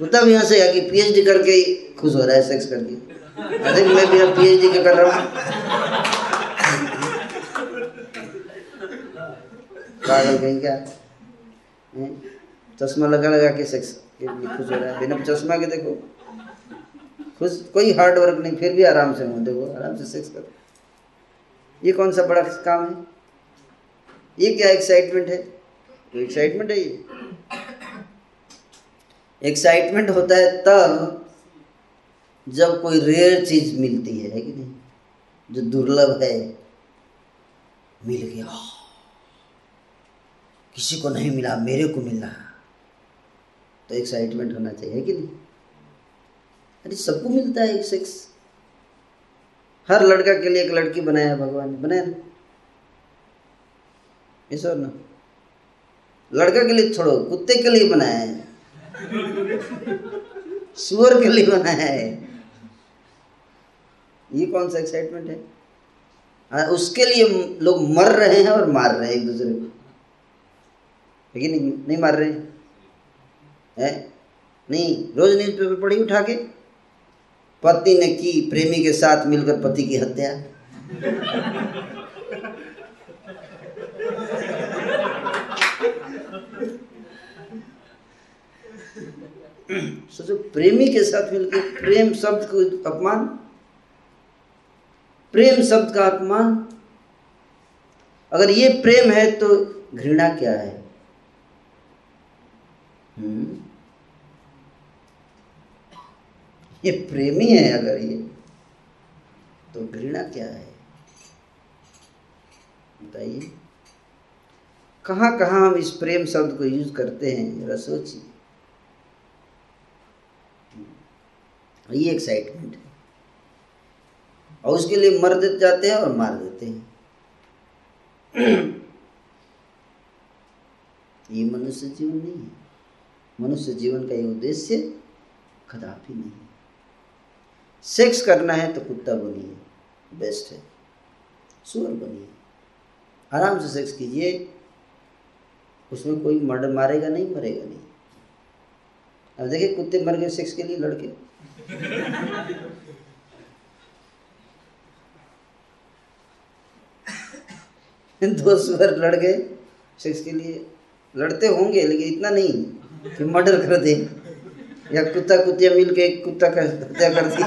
Speaker 1: कुत्ता भी हंसेगा कि पीएचडी करके ही खुश हो रहा है सेक्स करके। अरे मैं भी अब पीएचडी का कर रहा हूँ? पागल कहीं क्या? चश्मा लगा लगा के सेक्स के लिए खुश हो रहा है। बिना चश्मा के देखो। खुश, कोई हार्ड वर्क नहीं, फिर भी आराम से हूँ देखो, आराम से सेक्स करो। ये कौन सा बड़ा काम है? ये क्या एक्साइटमेंट है? तो एक्साइटमेंट है ये। एक्साइटमेंट होता है तब जब कोई रेयर चीज़ मिलती है, है कि नहीं? जो दुर्लभ है मिल गया। किसी को नहीं मिला मेरे को मिला। तो एक्साइटमेंट होना चाहिए कि नहीं? अरे सबको मिलता है एक सेक्स हर लड़का के लिए एक लड़की बनाया भगवान ने बनाया ना? और ना? लड़का के लिए छोड़ो कुत्ते के लिए बनाया है। सुअर के लिए बनाया है। ये कौन सा एक्साइटमेंट है? हाँ, उसके लिए लोग मर रहे हैं और मार रहे हैं एक दूसरे को। लेकिन नहीं? नहीं मार रहे हैं? नहीं रोज न्यूज़ पेपर पढ़ी उठा के। पत्नी ने की प्रेमी के साथ मिलकर पति की हत्या। सोचो प्रेमी के साथ मिलकर प्रेम शब्द को अपमान, प्रेम शब्द का अपमान, अगर ये प्रेम है तो घृणा क्या है? हम्म? ये प्रेमी है अगर ये तो घृणा क्या है? बताइए। कहाँ कहाँ हम इस प्रेम शब्द को यूज़ करते हैं, जरा सोचिए। ये एक्साइटमेंट है। और उसके लिए मर देते जाते हैं और मार देते हैं। ये मनुष्य जीवन नहीं है। मनुष्य जीवन का ये उद्देश्य कदापि नहीं है। सेक्स करना है तो कुत्ता बनिए बेस्ट है। सुअर बनिए। आराम से सेक्स कीजिए, उसमें कोई मर्डर मारेगा नहीं, मरेगा नहीं। अब देखिए कुत्ते मर गए सेक्स के लिए, लड़के। दो सुअर लड़ गए सेक्स के लिए। लड़ते होंगे, लेकिन इतना नहीं कि मर्डर कर दे। या कुत्ता कुत्तिया मिल के कुत्ता का हत्या कर दी।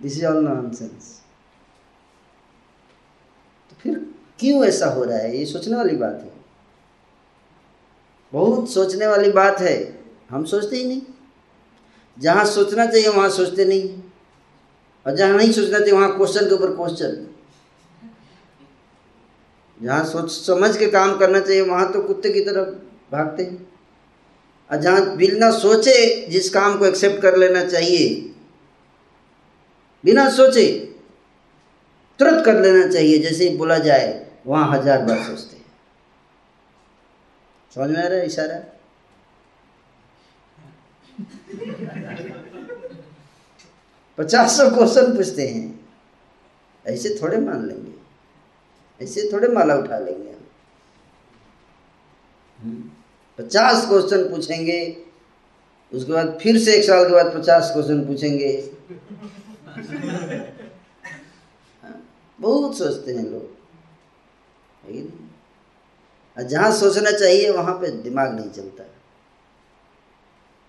Speaker 1: दिस इज़ ऑल नॉनसेंस फिर क्यों ऐसा हो रहा है? ये सोचने वाली बात है। बहुत सोचने वाली बात है। हम सोचते ही नहीं। जहाँ सोचना चाहिए, वहाँ सोचते नहीं। और जहाँ नहीं सोचना चाहिए, वहाँ क्वेश्चन के ऊपर क्वेश्चन जहाँ सोच, समझ के काम करना चाहिए, वहाँ तो कुत्ते की तरफ़ भागते हैं। और जहाँ बिना सोचे जिस काम को एक्सेप्ट कर लेना चाहिए, बिना सोचे तुरंत कर लेना चाहिए, जैसे ही बोला जाए, वहाँ हज़ार बार सोचते हैं। समझ में आ रहा है इशारा? पचास सौ क्वेश्चन पूछते हैं। ऐसे थोड़े मान लेंगे। ऐसे थोड़े माला उठा लेंगे हम। पचास क्वेश्चन पूछेंगे, उसके बाद फिर से एक साल के बाद पचास क्वेश्चन पूछेंगे। बहुत सोचते हैं लोग। जहाँ सोचना चाहिए वहाँ पे दिमाग नहीं चलता।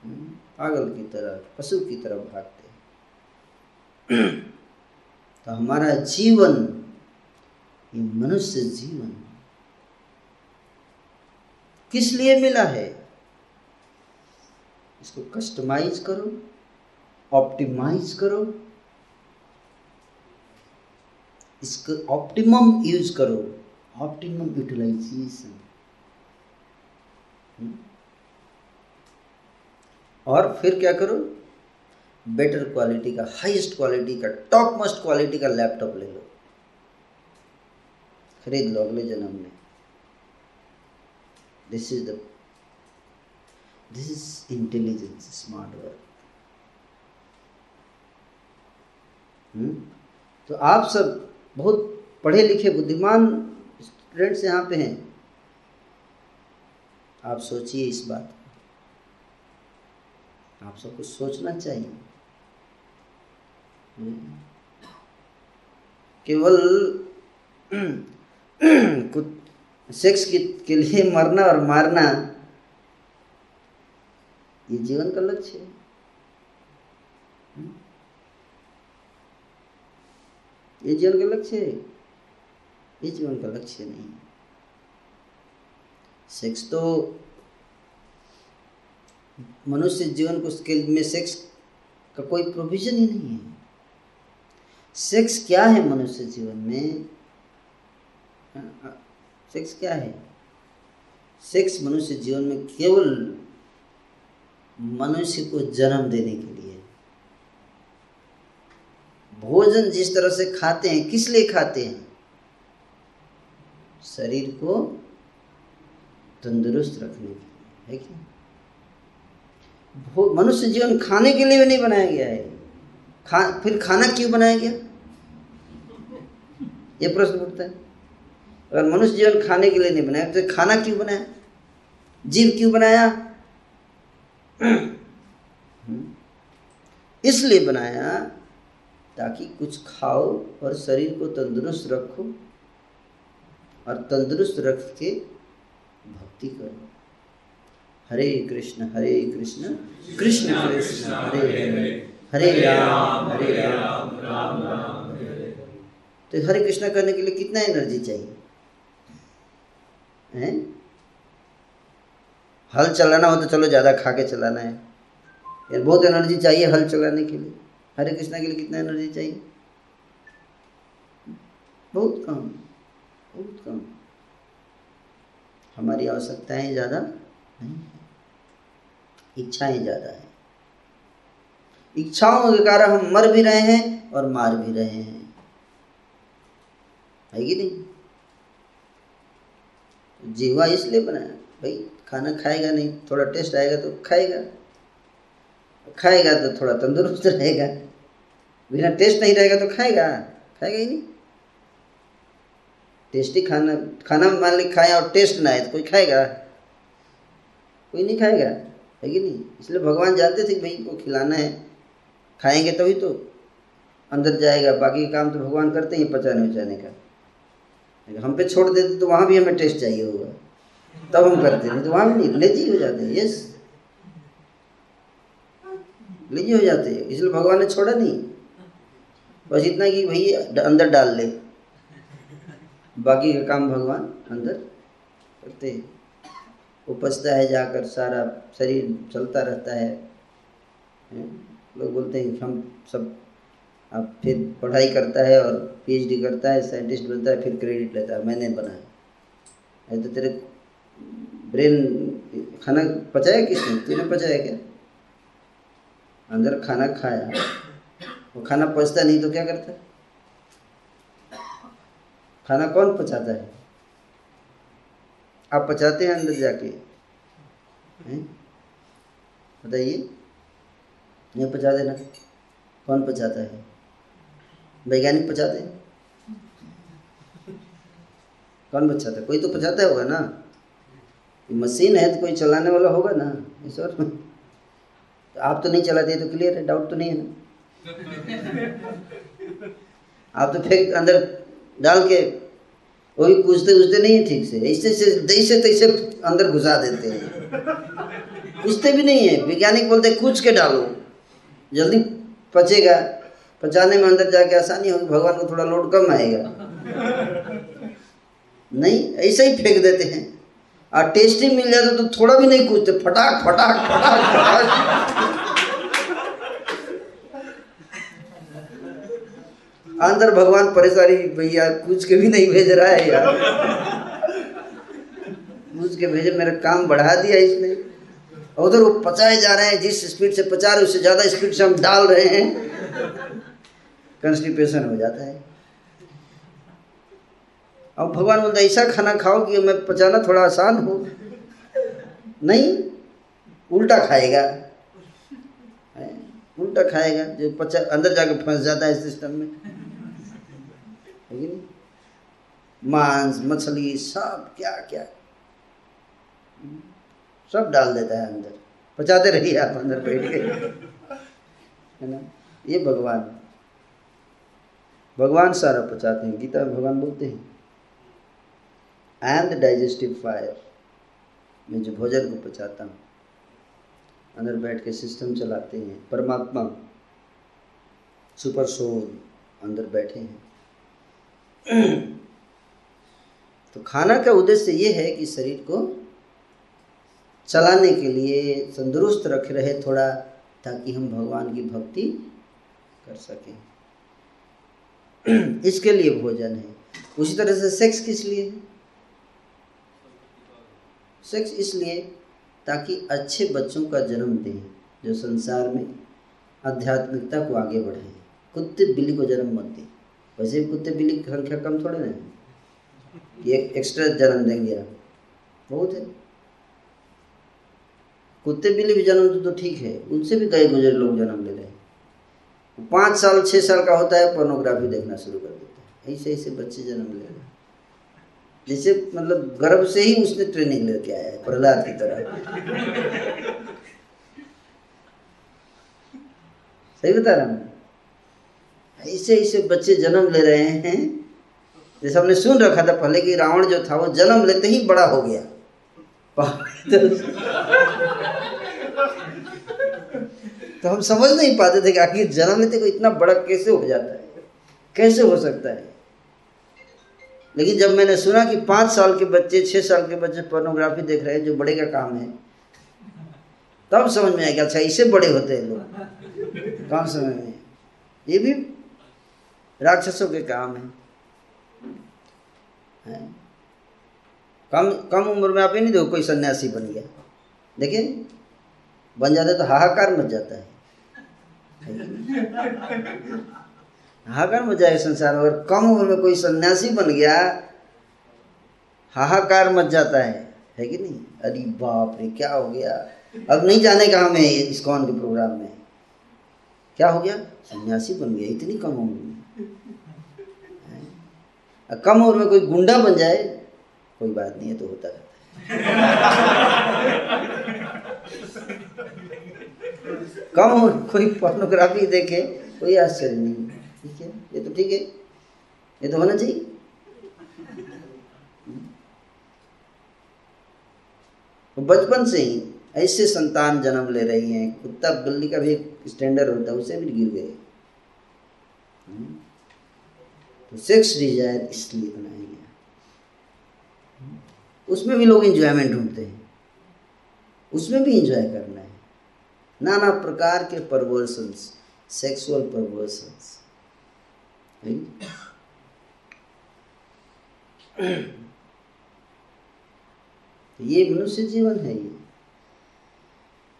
Speaker 1: हम्म, पागल की तरह पशु की तरह भागते तो हमारा जीवन ये मनुष्य जीवन किस लिए मिला है? इसको कस्टमाइज करो ऑप्टिमाइज करो इसको ऑप्टिमम यूज़ करो। ऑप्टिमम यूटिलाइजेशन और फिर क्या करो? बेटर क्वालिटी का हाईएस्ट क्वालिटी का टॉप मोस्ट क्वालिटी का लैपटॉप ले लो। खरीद लो अगले जन्म में। This is the this is intelligence smart work तो आप सब बहुत पढ़े लिखे बुद्धिमान स्टूडेंट्स यहाँ पे हैं। आप सोचिए इस बात आप सबको सोचना चाहिए। हम्म। केवल कुछ सेक्स के, के लिए मरना और मारना ये जीवन का लक्ष्य है। ये जीवन का लक्ष्य है। ये जीवन का लक्ष्य नहीं सेक्स तो मनुष्य जीवन को उसके में सेक्स का कोई प्रोविज़न ही नहीं है। सेक्स क्या है मनुष्य जीवन में? सेक्स क्या है? सेक्स मनुष्य जीवन में केवल मनुष्य को जन्म देने के भोजन जिस तरह से खाते हैं, किस लिए खाते हैं? शरीर को तंदुरुस्त रखने के लिए, है क्या मनुष्य जीवन खाने के लिए भी नहीं बनाया गया है। खा, फिर खाना क्यों बनाया गया? ये प्रश्न उठता है। अगर मनुष्य जीवन खाने के लिए नहीं बनाया तो खाना क्यों बनाया? जीव क्यों बनाया? इसलिए बनाया ताकि कुछ खाओ और शरीर को तंदुरुस्त रखो और तंदुरुस्त रख के भक्ति करो। हरे कृष्ण हरे कृष्ण कृष्ण कृष्ण, हरे हरे हरे राम हरे राम राम राम तो हरे कृष्ण करने के लिए कितना एनर्जी चाहिए? हैं? हल चलाना हो तो चलो, ज़्यादा खा के चलाना है। यार, बहुत एनर्जी चाहिए हल चलाने के लिए। हरे कृष्णा के लिए कितना एनर्जी चाहिए? बहुत कम बहुत कम। हमारी आवश्यकताएँ ज़्यादा नहीं इच्छाएँ ज़्यादा है। इच्छाओं के कारण हम मर भी रहे हैं और मार भी रहे हैं। है कि नहीं? जीवा इसलिए बनाया, भाई, खाना खाएगा नहीं, थोड़ा टेस्ट आएगा तो खाएगा। खाएगा तो थोड़ा तंदुरुस्त रहेगा। बिना टेस्ट नहीं रहेगा तो खाएगा। खाएगा ही नहीं। टेस्टी खाना खाना मान ली खाए और टेस्ट ना आए तो कोई खाएगा। कोई नहीं खाएगा। है कि नहीं? इसलिए भगवान जानते थे भाई को खिलाना है। खाएँगे तभी तो तो अंदर जाएगा। बाकी काम तो भगवान करते ही पचाने उचाने का। हम पे छोड़ देते तो वहाँ भी हमें टेस्ट चाहिए होगा। तब हम करते नहीं तो वहाँ भी नहीं लेजी हो जाते हैं। यस लेजी हो जाते हैं इसलिए भगवान ने छोड़ा नहीं। बस इतना कि भाई अंदर डाल ले। बाकी का काम भगवान अंदर करते हैं। उपजता है जाकर, सारा शरीर चलता रहता है। लोग बोलते हैं, हम सब, अब फिर पढ़ाई करता है और पीएचडी करता है साइंटिस्ट बनता है, फिर क्रेडिट लेता है। मैंने बनाया। तो तेरे ब्रेन खाना पचाया किसने? तूने पचाया क्या? अंदर खाना खाया। वो खाना पचता नहीं तो क्या करता? है खाना कौन पचाता है? आप पचाते हैं अंदर जाके। बताइए। नहीं पचा देना कौन पचाता है? वैज्ञानिक पचाते हैं? कौन पचाता है? कोई तो पचाता होगा ना। मशीन है तो कोई चलाने वाला होगा ना। और तो आप तो नहीं चलाते तो क्लियर है डाउट तो नहीं है आप तो फेंक अंदर डाल के वही पूछते पूछते नहीं है ठीक से। ऐसे से जैसे तैसे अंदर घुसा देते हैं। पूछते भी नहीं है। वैज्ञानिक बोलते कूच के डालो। जल्दी पचेगा। पचाने में अंदर जाके आसानी होगी, भगवान को थोड़ा लोड कम आएगा। नहीं, ऐसे ही फेंक देते हैं। और टेस्टी मिल जाता तो थोड़ा भी नहीं कूदते। फटाक फटाक फटाक फटाक। अंदर भगवान परेशानी भैया कुछ के भी नहीं भेज रहा है यार। कुछ के भेजे, मेरा काम बढ़ा दिया इसने। उधर वो पचाए जा रहे हैं, जिस स्पीड से पचा रहे उससे ज़्यादा स्पीड से हम डाल रहे हैं। कंस्टिपेशन हो जाता है। अब भगवान बोलते ऐसा खाना खाओ कि मैं पचाना थोड़ा आसान हो। नहीं, उल्टा खाएगा। उल्टा खाएगा, जो पचा, अंदर जाके फंस जाता है सिस्टम में। लेकिन मांस, मछली, सब, क्या क्या। सब डाल देता है अंदर। पचाते रहिए आप अंदर बैठ के। है ना? ये भगवान। भगवान सारा पचाते हैं। गीता में भगवान बोलते हैं I am the digestive fire मैं जो भोजन को पचाता हूँ। अंदर बैठ के सिस्टम चलाते हैं। परमात्मा सुपर सोल अंदर बैठे हैं। तो खाना का उद्देश्य ये है कि शरीर को चलाने के लिए तंदुरुस्त रख रहे थोड़ा, ताकि हम भगवान की भक्ति कर सकें। इसके लिए भोजन है। उसी तरह से सेक्स किस लिए? है सेक्स इसलिए ताकि अच्छे बच्चों का जन्म दें जो संसार में आध्यात्मिकता को आगे बढ़ाएँ। कुत्ते बिल्ली को जन्म मत दें। वैसे भी कुत्ते बिल्ली की संख्या कम थोड़े ना ये एक्स्ट्रा जन्म देंगे आप। बहुत है। कुत्ते बिल्ली भी जन्म तो ठीक है। उनसे भी कई गुजरे लोग जन्म ले रहे हैं। पाँच साल छः साल का होता है पोर्नोग्राफी देखना शुरू कर देते हैं। ऐसे ऐसे बच्चे जन्म ले रहे हैं। जैसे मतलब गर्भ से ही उसने ट्रेनिंग लेके आया है, प्रहलाद की तरह। सही बता रहा हूँ। ऐसे ऐसे बच्चे जन्म ले रहे हैं। जैसे हमने सुन रखा था पहले कि रावण जो था वो जन्म लेते ही बड़ा हो गया। तो हम समझ नहीं पाते थे कि आखिर जन्म लेते को इतना बड़ा कैसे हो जाता है? कैसे हो सकता है? लेकिन जब मैंने सुना कि पाँच साल के बच्चे छः साल के बच्चे पोर्नोग्राफी देख रहे हैं जो बड़े का काम है तब समझ में आया कि अच्छा इससे बड़े होते हैं लोग। कम समय में ये भी राक्षसों के काम है, है? कम कम उम्र में आप ही नहीं देखो कोई सन्यासी बन गया। देखिए बन जाते तो हाहाकार मच जाता है। हाहाकार मच जाएगा संसार में अगर कम उम्र में कोई सन्यासी बन गया, हाहाकार मच जाता है। है कि नहीं? अरे बाप रे, क्या हो गया? अब नहीं जाने का हमें इस्कॉन के प्रोग्राम में। क्या हो गया? सन्यासी बन गया, इतनी कम उम्र में। कम उम्र में कोई गुंडा बन जाए, कोई बात नहीं है तो होता रहता है। कम उम्र, कोई पोर्नोग्राफी देखे, कोई आश्चर्य नहीं। ठीक है? ये तो ठीक है। ये तो होना चाहिए। तो बचपन से ही ऐसे संतान जन्म ले रही हैं। कुत्ता बिल्ली का भी स्टैंडर्ड होता है, उसे भी गिर गए। हम्म। तो सेक्स डिज़ायर इसलिए बनाया गया उसमें भी लोग इंजॉयमेंट ढूंढते हैं। उसमें भी इंजॉय करना है। नाना प्रकार के परवर्सन्स सेक्सुअल परवर्सन्स ये मनुष्य जीवन है ये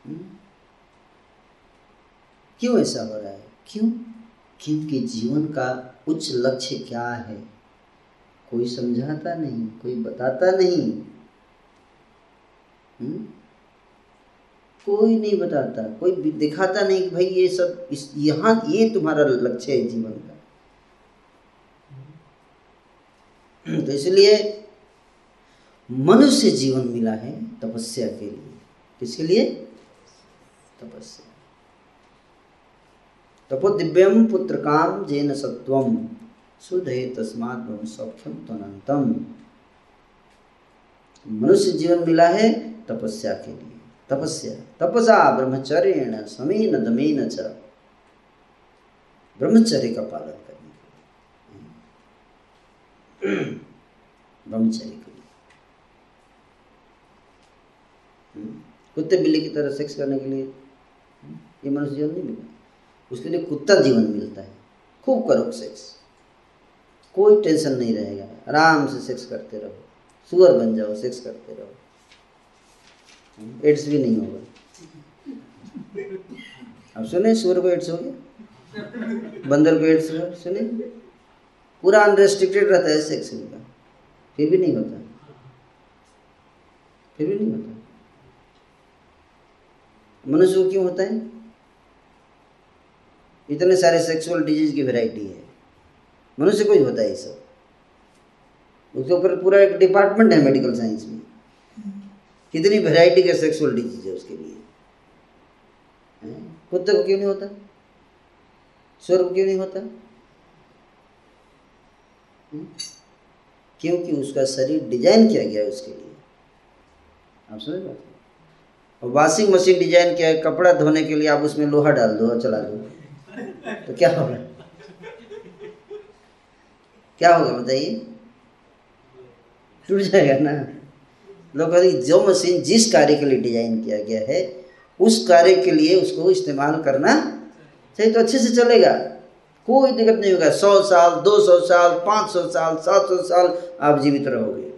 Speaker 1: हम्म? क्यों ऐसा हो रहा है क्यों क्योंकि जीवन का उच्च लक्ष्य क्या है कोई समझाता नहीं, कोई बताता नहीं हुँ? हम्म? कोई नहीं बताता, कोई दिखाता नहीं कि भाई ये सब इस, यहाँ, ये तुम्हारा लक्ष्य है जीवन का तो इसलिए मनुष्य जीवन मिला है तपस्या के लिए। किसके लिए? तपस्या। तपो दिव्यम पुत्र काम जेन सत्व सुधे तस्मात सौख्यम तनंतम मनुष्य जीवन मिला है तपस्या के लिए। तपस्या। तपसा ब्रह्मचर्य समीन दमीन च। ब्रह्मचर्य का पालन। ब्रह्मचर्य के लिए। हम्म। कुत्ते बिल्ली की तरह सेक्स करने के लिए। ये मनुष्य जीवन नहीं मिला उसके लिए कुत्ता जीवन मिलता है। खूब करो सेक्स कोई टेंशन नहीं रहेगा। आराम से सेक्स करते रहो। सुअर बन जाओ सेक्स करते रहो। एड्स भी नहीं होगा। अब सुने सुअर को एड्स हो गया? बंदर को एड्स हुआ? सुने? पूरा अनरेस्ट्रिक्टेड रहता है सेक्स का। फिर भी नहीं होता। फिर भी नहीं होता। मनुष्य को क्यों होता है? इतने सारे सेक्सुअल डिज़ीज़ की वैरायटी है। मनुष्य को ही होता है ये सब। उसके ऊपर पूरा एक डिपार्टमेंट है मेडिकल साइंस में। कितनी वैरायटी के सेक्सुअल डिज़ीज़ है उसके लिए। कुत्ते को क्यों नहीं होता? स्वर को क्यों नहीं होता? क्योंकि उसका शरीर डिज़ाइन किया गया है उसके लिए। आप समझ और वॉशिंग मशीन डिज़ाइन किया है, कपड़ा धोने के लिए आप उसमें लोहा डाल दो और चला दो। तो क्या होगा? क्या होगा बताइए? टूट जाएगा ना? लोग जो मशीन जिस कार्य के लिए डिज़ाइन किया गया है, उस कार्य के लिए उसको इस्तेमाल करना चाहिए तो अच्छे से चलेगा। कोई दिक्कत नहीं होगा। सौ साल, दो सौ साल, पाँच सौ साल, सात सौ साल आप जीवित रहोगे।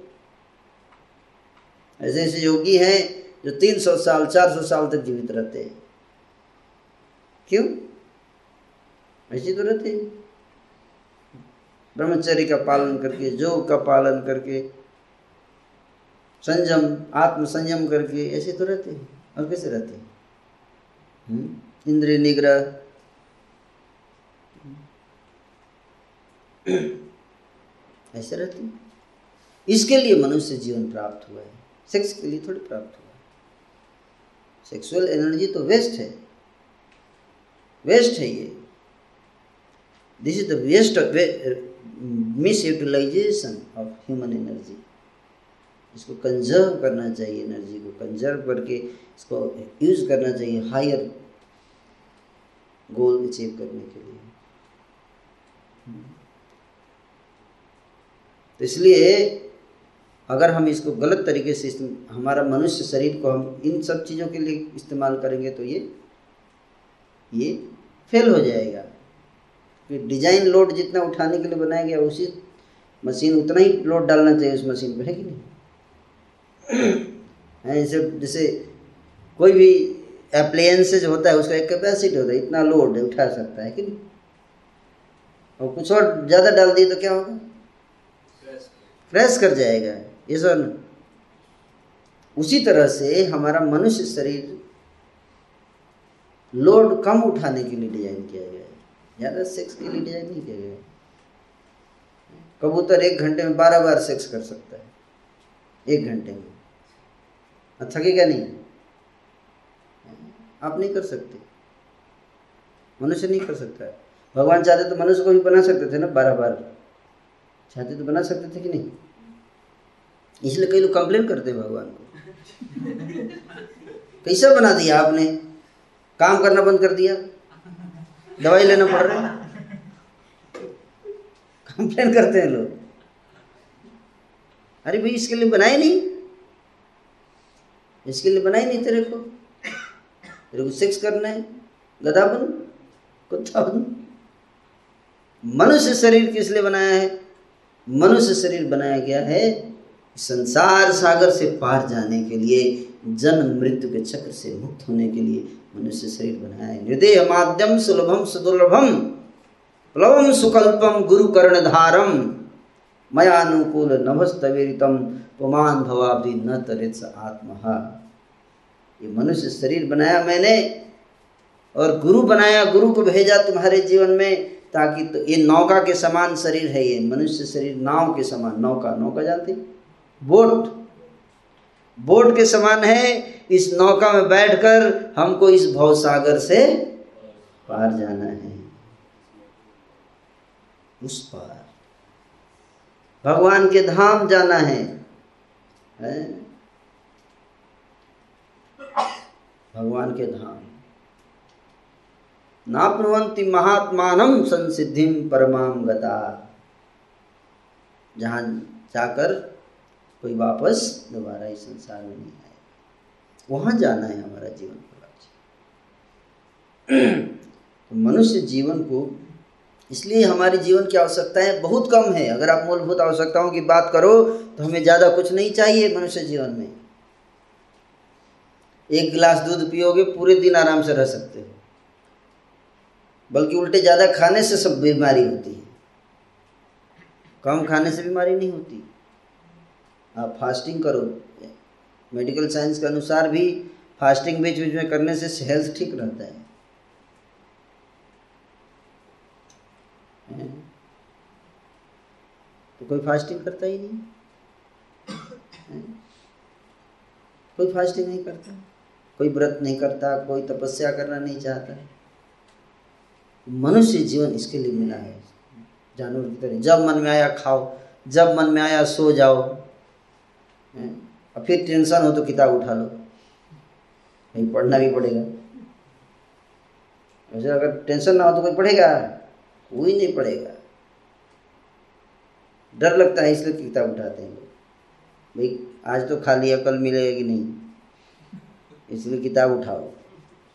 Speaker 1: ऐसे ऐसे योगी हैं जो तीन सौ साल, चार सौ साल तक जीवित रहते हैं। क्यों? ऐसे तो रहते हैं। ब्रह्मचर्य का पालन करके, योग का पालन करके, संयम आत्म संयम करके, ऐसे तो रहते हैं। और कैसे रहते हैं? हम्म? इंद्रिय निग्रह ऐसे रहते हैं। इसके लिए मनुष्य जीवन प्राप्त हुआ है। सेक्स के लिए थोड़ी प्राप्त हुआ है। सेक्सुअल एनर्जी तो वेस्ट है। वेस्ट है ये। This is the waste of misutilisation of human energy इसको कंजर्व करना चाहिए एनर्जी को। कंजर्व करके इसको यूज़ करना चाहिए हायर गोल अचीव करने के लिए। तो इसलिए अगर हम इसको गलत तरीके से हमारा मनुष्य शरीर को हम इन सब चीज़ों के लिए इस्तेमाल करेंगे तो ये ये फेल हो जाएगा। कि डिज़ाइन लोड जितना उठाने के लिए बनाया गया, उसी मशीन उतना ही लोड डालना चाहिए उस मशीन पर है कि नहीं? ऐसे जैसे कोई भी अप्लायंसेज होता है, उसका एक कैपेसिटी होता है, इतना लोड उठा सकता है कि नहीं? और कुछ और ज़्यादा डाल दिए तो क्या होगा? क्रैश कर जाएगा, ये सर उसी तरह से हमारा मनुष्य शरीर लोड कम उठाने के लिए डिज़ाइन किया गया है। ज़्यादा सेक्स के लिए डिज़ाइन नहीं किया गया कबूतर एक घंटे में बारह बार सेक्स कर सकता है, एक घंटे में। थकेगा नहीं? आप नहीं कर सकते। मनुष्य नहीं कर सकता है। भगवान चाहते तो मनुष्य को भी बना सकते थे ना बारह बार। चाहते तो बना सकते थे कि नहीं? इसलिए कई लोग कंप्लेन करते हैं भगवान को। कैसा बना दिया आपने? काम करना बंद कर दिया। दवाई लेना पड़ रहा कंप्लेन करते हैं लोग। अरे भाई, इसके लिए बनाए नहीं। इसके लिए बनाए नहीं तेरे को। तेरे को सेक्स करना है। गधा बन, कुत्ता बन। मनुष्य शरीर किस लिए बनाया है? मनुष्य शरीर बनाया गया है संसार सागर से पार जाने के लिए, जन्म मृत्यु के चक्र से मुक्त होने के लिए मनुष्य शरीर बनाया है। माध्यम सुलभम सुदुर्लभम, प्लवम सुकल्पम गुरु कर्ण धारम मयानुकूल नभस्तवीरितम पुमान भवाब्धि न तरित आत्मा। ये मनुष्य शरीर बनाया मैंने और गुरु बनाया, गुरु को भेजा तुम्हारे जीवन में। ताकि तो ये नौका के समान शरीर है ये मनुष्य शरीर नाव के समान नौका नौका जानते बोट बोट के समान है इस नौका में बैठकर हमको इस भवसागर से पार जाना है। उस पार। भगवान के धाम जाना है, है? भगवान के धाम। नाप्रवंती महात्मान संसिधि परमाम गता। जहाँ जाकर कोई वापस दोबारा इस संसार में नहीं आएगा वहाँ जाना है हमारा जीवन का लक्ष्य तो मनुष्य जीवन को, इसलिए हमारे जीवन की आवश्यकताएँ बहुत कम है। अगर आप मूलभूत आवश्यकताओं की बात करो तो हमें ज़्यादा कुछ नहीं चाहिए मनुष्य जीवन में। एक गिलास दूध पियोगे, पूरे दिन आराम से रह सकते हो। बल्कि उल्टे ज़्यादा खाने से सब बीमारी होती है। कम खाने से बीमारी नहीं होती। आप फास्टिंग करो। मेडिकल साइंस के अनुसार भी फास्टिंग बीच बीच में करने से हेल्थ ठीक रहता है। तो कोई फास्टिंग करता ही नहीं। कोई फास्टिंग नहीं करता। कोई व्रत नहीं करता, कोई तपस्या करना नहीं चाहता। मनुष्य जीवन इसके लिए मिला है। जानवर की तरह। जब मन में आया, खाओ। जब मन में आया, सो जाओ। और फिर टेंशन हो तो किताब उठा लो। कहीं पढ़ना भी पड़ेगा। वैसे अगर टेंशन ना हो तो कोई पढ़ेगा? कोई नहीं पढ़ेगा। डर लगता है इसलिए किताब उठाते हैं भाई, आज तो खा लिया कल मिलेगा कि नहीं? इसलिए किताब उठाओ।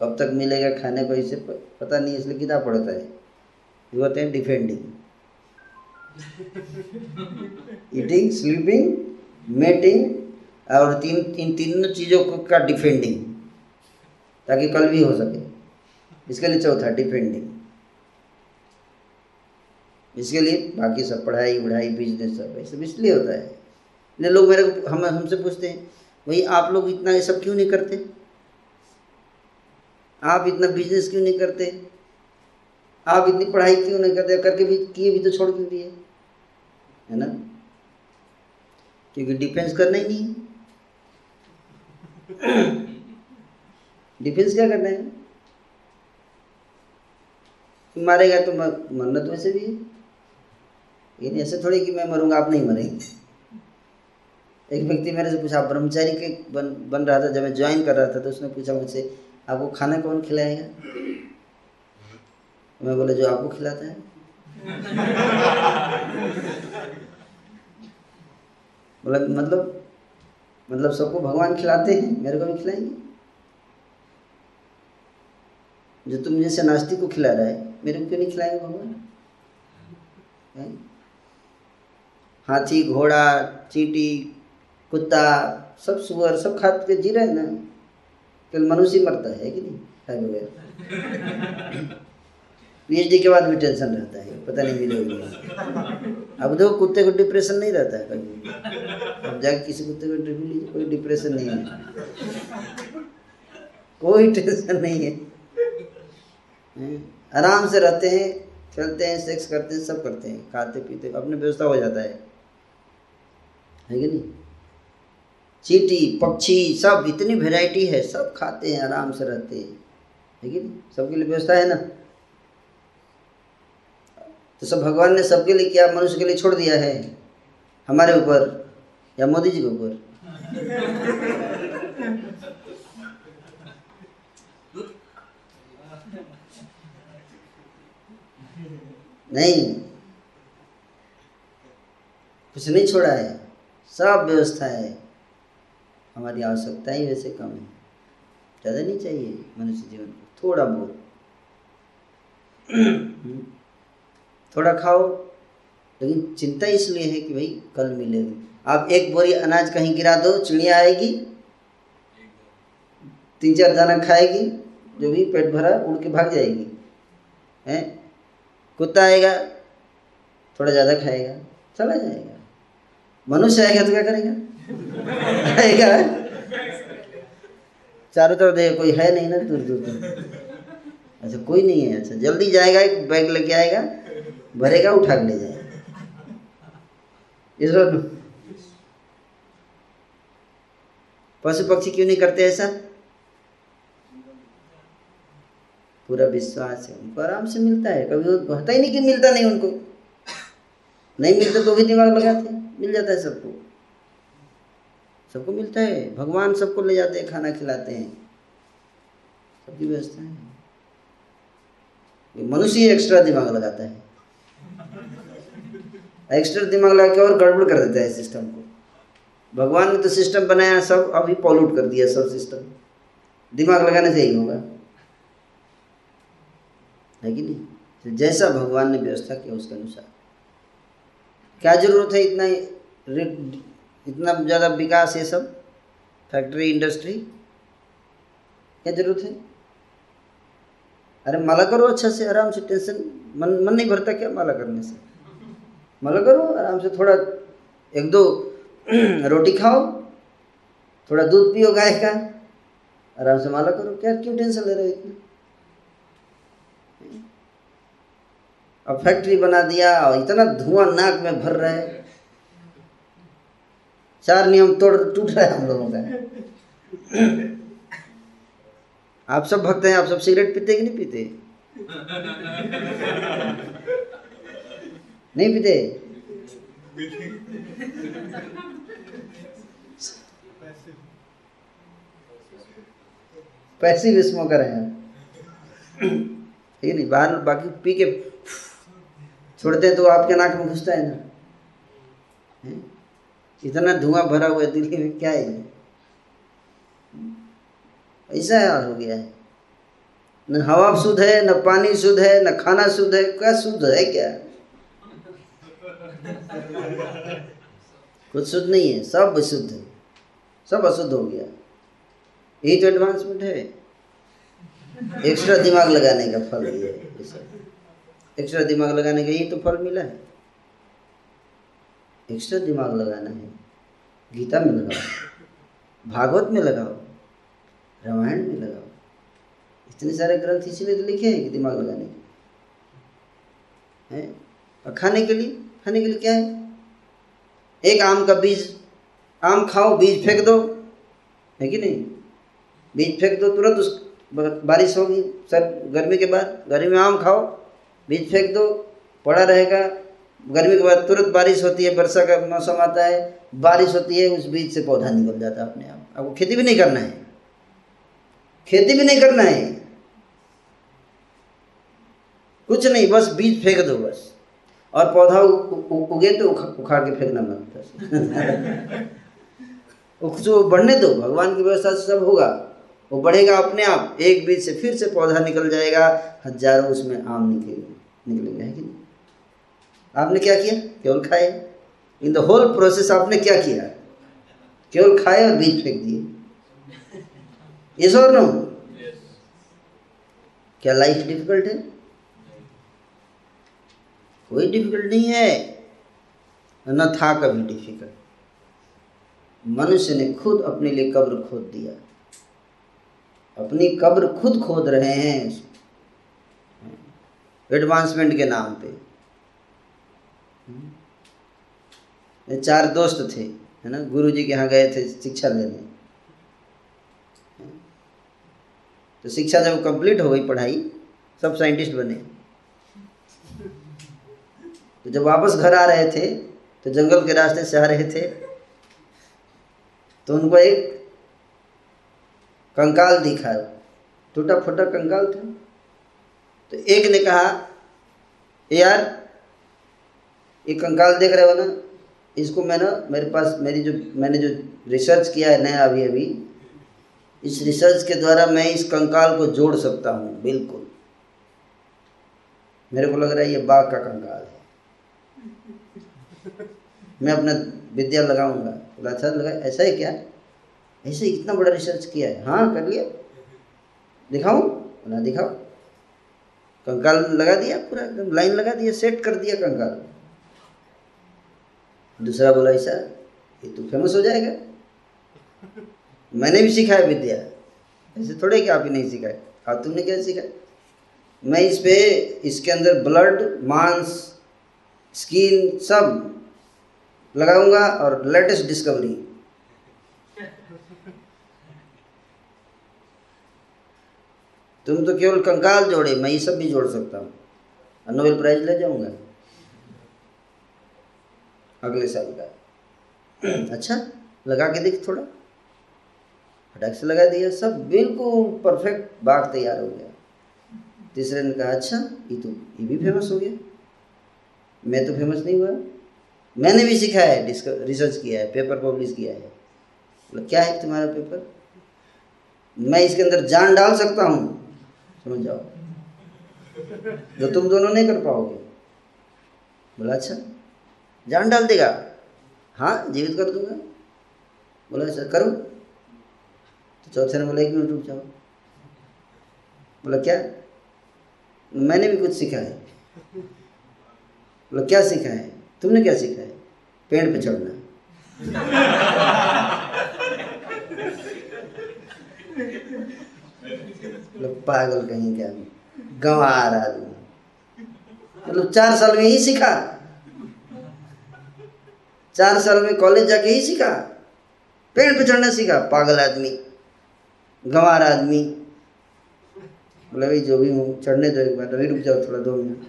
Speaker 1: कब तक मिलेगा खाने को इसे पता नहीं, इसलिए कितना पड़ता है। ये होते हैं डिफेंडिंग ईटिंग स्लीपिंग मेटिंग और तीन इन तीनों चीज़ों को डिफेंडिंग ताकि कल भी हो सके। इसके लिए चौथा डिफेंडिंग इसके लिए बाकी सब पढ़ाई वढ़ाई बिज़नेस सब ये सब इसलिए होता है। लोग मेरे हम, हमसे पूछते हैं, भाई, आप लोग इतना ये सब क्यों नहीं करते? आप इतना बिज़नेस क्यों नहीं करते? आप इतनी पढ़ाई क्यों नहीं करते? करके भी, किए भी तो छोड़ क्यों दिए? है ना? क्योंकि डिफेंस करना ही नहीं डिफेंस क्या करना है? मारेगा तो मरना तो वैसे भी है। लेकिन ऐसे थोड़ी कि मैं मरूँगा, आप नहीं मरेंगे। एक व्यक्ति मेरे से पूछा ब्रह्मचारी के बन बन रहा था, जब मैं ज्वाइन कर रहा था तो उसने पूछा मुझसे आपको खाना कौन खिलाएगा? मैं बोला, जो आपको खिलाता है। बोला मतलब मतलब सबको भगवान खिलाते हैं? मेरे को भी खिलाएँगे। जो तुम जैसे नास्तिक को खिला रहा है, मेरे को क्यों नहीं खिलाएँगे भगवान? हाथी, घोड़ा, चीटी, कुत्ता, सब सुअर, सब खा के जी रहे हैं ना? कल मनुष्य मरता है कि नहीं? खाए बगैर पीएचडी के बाद भी टेंशन रहता है, पता नहीं मिलेगा अब देखो, कुत्ते को डिप्रेशन नहीं रहता है कभी अब जाके किसी कुत्ते को इंटरव्यू लीजिए, कोई डिप्रेशन नहीं है। कोई टेंशन नहीं है। आराम से रहते हैं चलते हैं सेक्स करते हैं, सब करते हैं खाते पीते अपने व्यवस्था हो जाता है। है कि नहीं? चीटी, पक्षी, सब इतनी वेराइटी है, सब खाते हैं, आराम से रहते हैं। है सबके लिए व्यवस्था है ना? तो सब भगवान ने सबके लिए क्या, मनुष्य के लिए छोड़ दिया है। हमारे ऊपर या मोदी जी के ऊपर? नहीं। कुछ नहीं छोड़ा है। सब व्यवस्था है। हमारी आवश्यकता ही वैसे कम है। ज़्यादा नहीं चाहिए मनुष्य जीवन को, थोड़ा बहुत। थोड़ा खाओ, लेकिन चिंता इसलिए है कि भाई कल मिलेगी। आप एक बोरी अनाज कहीं गिरा दो, चिड़िया आएगी, तीन चार दाना खाएगी, जो भी पेट भरा उड़ के भाग जाएगी। हैं? कुत्ता आएगा, थोड़ा ज़्यादा खाएगा, चला जाएगा। मनुष्य आएगा तो क्या करेगा? आएगा चारों तरफ़ देखो, कोई है नहीं ना दूर दूर तक। अच्छा कोई नहीं है। अच्छा जल्दी जाएगा, एक बैग लेके आएगा, भरेगा, उठा के ले जाएगा। इस पशु पक्षी क्यों नहीं करते ऐसा? पूरा विश्वास है उनको, आराम से मिलता है। कभी होता ही नहीं कि मिलता नहीं उनको। नहीं मिलता तो भी दिमाग लगाते। मिल जाता है सबको। सबको मिलता है। भगवान सबको ले जाते हैं, खाना खिलाते हैं। सबकी व्यवस्था है। मनुष्य एक्स्ट्रा दिमाग लगाता है। एक्स्ट्रा दिमाग लगा के और गड़बड़ कर देता है सिस्टम को। भगवान ने तो सिस्टम बनाया, सब अभी पॉल्यूट कर दिया, सब सिस्टम दिमाग लगाने से ही होगा। है कि नहीं? तो जैसा भगवान ने व्यवस्था किया, उसके अनुसार। क्या ज़रूरत है इतना इतना ज़्यादा विकास ये सब फैक्ट्री इंडस्ट्री क्या ज़रूरत है? अरे माला करो अच्छा से, आराम से टेंशन मन मन नहीं भरता क्या माला करने से? माला करो, आराम से थोड़ा, एक दो रोटी खाओ, थोड़ा दूध पियो गाय का, आराम से माला करो, क्या, क्यों टेंशन ले रहे हो इतना? अब फैक्ट्री बना दिया और इतना धुआँ नाक में भर रहा है। चार नियम तोड़ टूट रहा है हम लोगों का। आप सब भक्त हैं, आप सब सिगरेट पीते कि नहीं पीते? नहीं पीते? पैसिव स्मोकर हैं। ठीक है नहीं, बाहर बाकी पी के छोड़ते हैं तो आपके नाक में घुसता है ना। इतना धुआँ भरा हुआ है दिल्ली में क्या है ऐसा हाल हो गया है। न हवा शुद्ध है, न पानी शुद्ध है, न खाना शुद्ध है, क्या शुद्ध है क्या? कुछ शुद्ध नहीं है, सब अशुद्ध है। सब अशुद्ध हो गया। यही तो एडवांसमेंट है। एक्स्ट्रा दिमाग लगाने का फल ये एक्स्ट्रा दिमाग लगाने का यही तो फल मिला है। एक्स्ट्रा दिमाग लगाना है, गीता में लगाओ, भागवत में लगाओ, रामायण में लगाओ। इतने सारे ग्रंथ इसीलिए तो लिखे हैं कि दिमाग लगाने के हैं? और खाने के लिए? खाने के लिए क्या है? एक आम का बीज। आम खाओ, बीज फेंक दो। है कि नहीं? बीज फेंक दो, तुरंत उस बारिश होगी। सर गर्मी के बाद, गर्मी में आम खाओ, बीज फेंक दो, पड़ा रहेगा गर्मी के बाद तुरंत बारिश होती है, वर्षा का मौसम आता है, बारिश होती है, उस बीज से पौधा निकल जाता है अपने आप। आपको खेती भी नहीं करना है। खेती भी नहीं करना है। कुछ नहीं, बस बीज फेंक दो बस। और पौधा उगे तो उखाड़ के फेंकना मत उसको बढ़ने दो, भगवान की व्यवस्था से सब होगा। वो बढ़ेगा अपने आप, एक बीज से फिर से पौधा निकल जाएगा, हज़ारों उसमें आम निकलेंगे निकलेंगे, है कि नहीं? आपने क्या किया? केवल खाए? इन द होल प्रोसेस आपने क्या किया? केवल खाए और बीज फेंक दिए। ये और नो क्या लाइफ डिफ़िकल्ट है? कोई डिफ़िकल्ट नहीं है। न था कभी डिफ़िकल्ट मनुष्य ने खुद अपने लिए कब्र खोद दिया। अपनी कब्र खुद खोद रहे हैं एडवांसमेंट के नाम पे। चार दोस्त थे, है ना? गुरु जी के यहाँ गए थे शिक्षा लेने तो शिक्षा जब कंप्लीट हो गई पढ़ाई, सब साइंटिस्ट बने। तो जब वापस घर आ रहे थे तो जंगल के रास्ते से आ रहे थे तो उनको एक कंकाल दिखा। टूटा फूटा कंकाल था। तो एक ने कहा यार ये कंकाल देख रहे हो ना? इसको मैं ना मेरे पास मेरी जो, मैंने जो रिसर्च किया है नया अभी अभी, इस रिसर्च के द्वारा मैं इस कंकाल को जोड़ सकता हूँ, बिल्कुल। मेरे को लग रहा है ये बाघ का कंकाल है। मैं अपना विद्या लगाऊँगा। बोला अच्छा लगा, ऐसा है क्या? ऐसे इतना बड़ा रिसर्च किया है। हाँ कर लिया। दिखाऊँ? बोला दिखाओ कंकाल लगा दिया, पूरा एकदम लाइन लगा दिया सेट कर दिया कंकाल। दूसरा बोला, ऐसा? ये तो फ़ेमस हो जाएगा। मैंने भी सिखाया विद्या। ऐसे थोड़े कि आप ही नहीं सिखाए। आप तुमने क्या सीखा? मैं इस पे, इसके अंदर ब्लड मांस स्किन सब लगाऊँगा और लेटेस्ट डिस्कवरी तुम तो केवल कंकाल जोड़े, मैं ये सब भी जोड़ सकता हूँ। नोबेल प्राइज ले जाऊँगा। अगले साल का। अच्छा लगा के देख थोड़ा। फटाक से लगा दिया, सब बिल्कुल परफेक्ट बाग तैयार हो गया। तीसरे ने कहा अच्छा ये तो ये भी फ़ेमस हो गया। मैं तो फ़ेमस नहीं हुआ। मैंने भी सीखा है रिसर्च किया है पेपर पब्लिश किया है। बोला, क्या है तुम्हारा पेपर मैं इसके अंदर जान डाल सकता हूँ। समझ जाओ। जो तुम दोनों नहीं कर पाओगे। बोला अच्छा जान डाल देगा। हाँ जीवित कर दूँगा। बोला अच्छा करो। तो चौथे ने बोला मिनट रुक जाओ। बोला, क्या? मैंने भी कुछ सीखा है। बोला, क्या सीखा है? तुमने क्या सीखा है? पेड़ पे चढ़ना। पागल कहीं क्या? गंवार आदमी। मतलब चार साल में ही सीखा? चार साल में कॉलेज जाके ही सीखा। पेड़ पे चढ़ना सीखा, पागल आदमी, गंवार आदमी। बोला, भाई, जो भी हूँ, चढ़ने दो एक बार, अभी रुक जाओ थोड़ा, दो मिनट।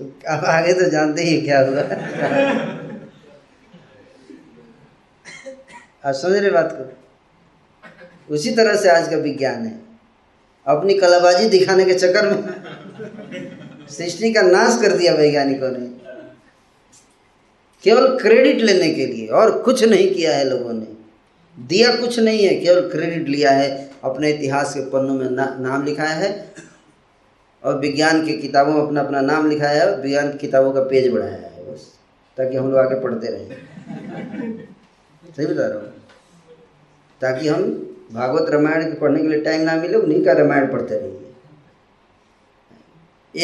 Speaker 1: तो अब आगे तो जानते ही क्या हुआ। आप समझ रहे बात को? उसी तरह से आज का विज्ञान है। अपनी कलाबाजी दिखाने के चक्कर में सृष्टि का नाश कर दिया वैज्ञानिकों ने। केवल क्रेडिट लेने के लिए और कुछ नहीं किया है लोगों ने। दिया कुछ नहीं है केवल क्रेडिट लिया है। अपने इतिहास के पन्नों में ना, नाम लिखाया है और विज्ञान की किताबों में अपना अपना नाम लिखाया है विज्ञान की किताबों का पेज बढ़ाया है बस ताकि हम लोग आगे पढ़ते रहें। सही बता रहा हूँ? ताकि हम भागवत रामायण के पढ़ने के लिए टाइम ना मिले, उन्हीं का रामायण पढ़ते रहिए।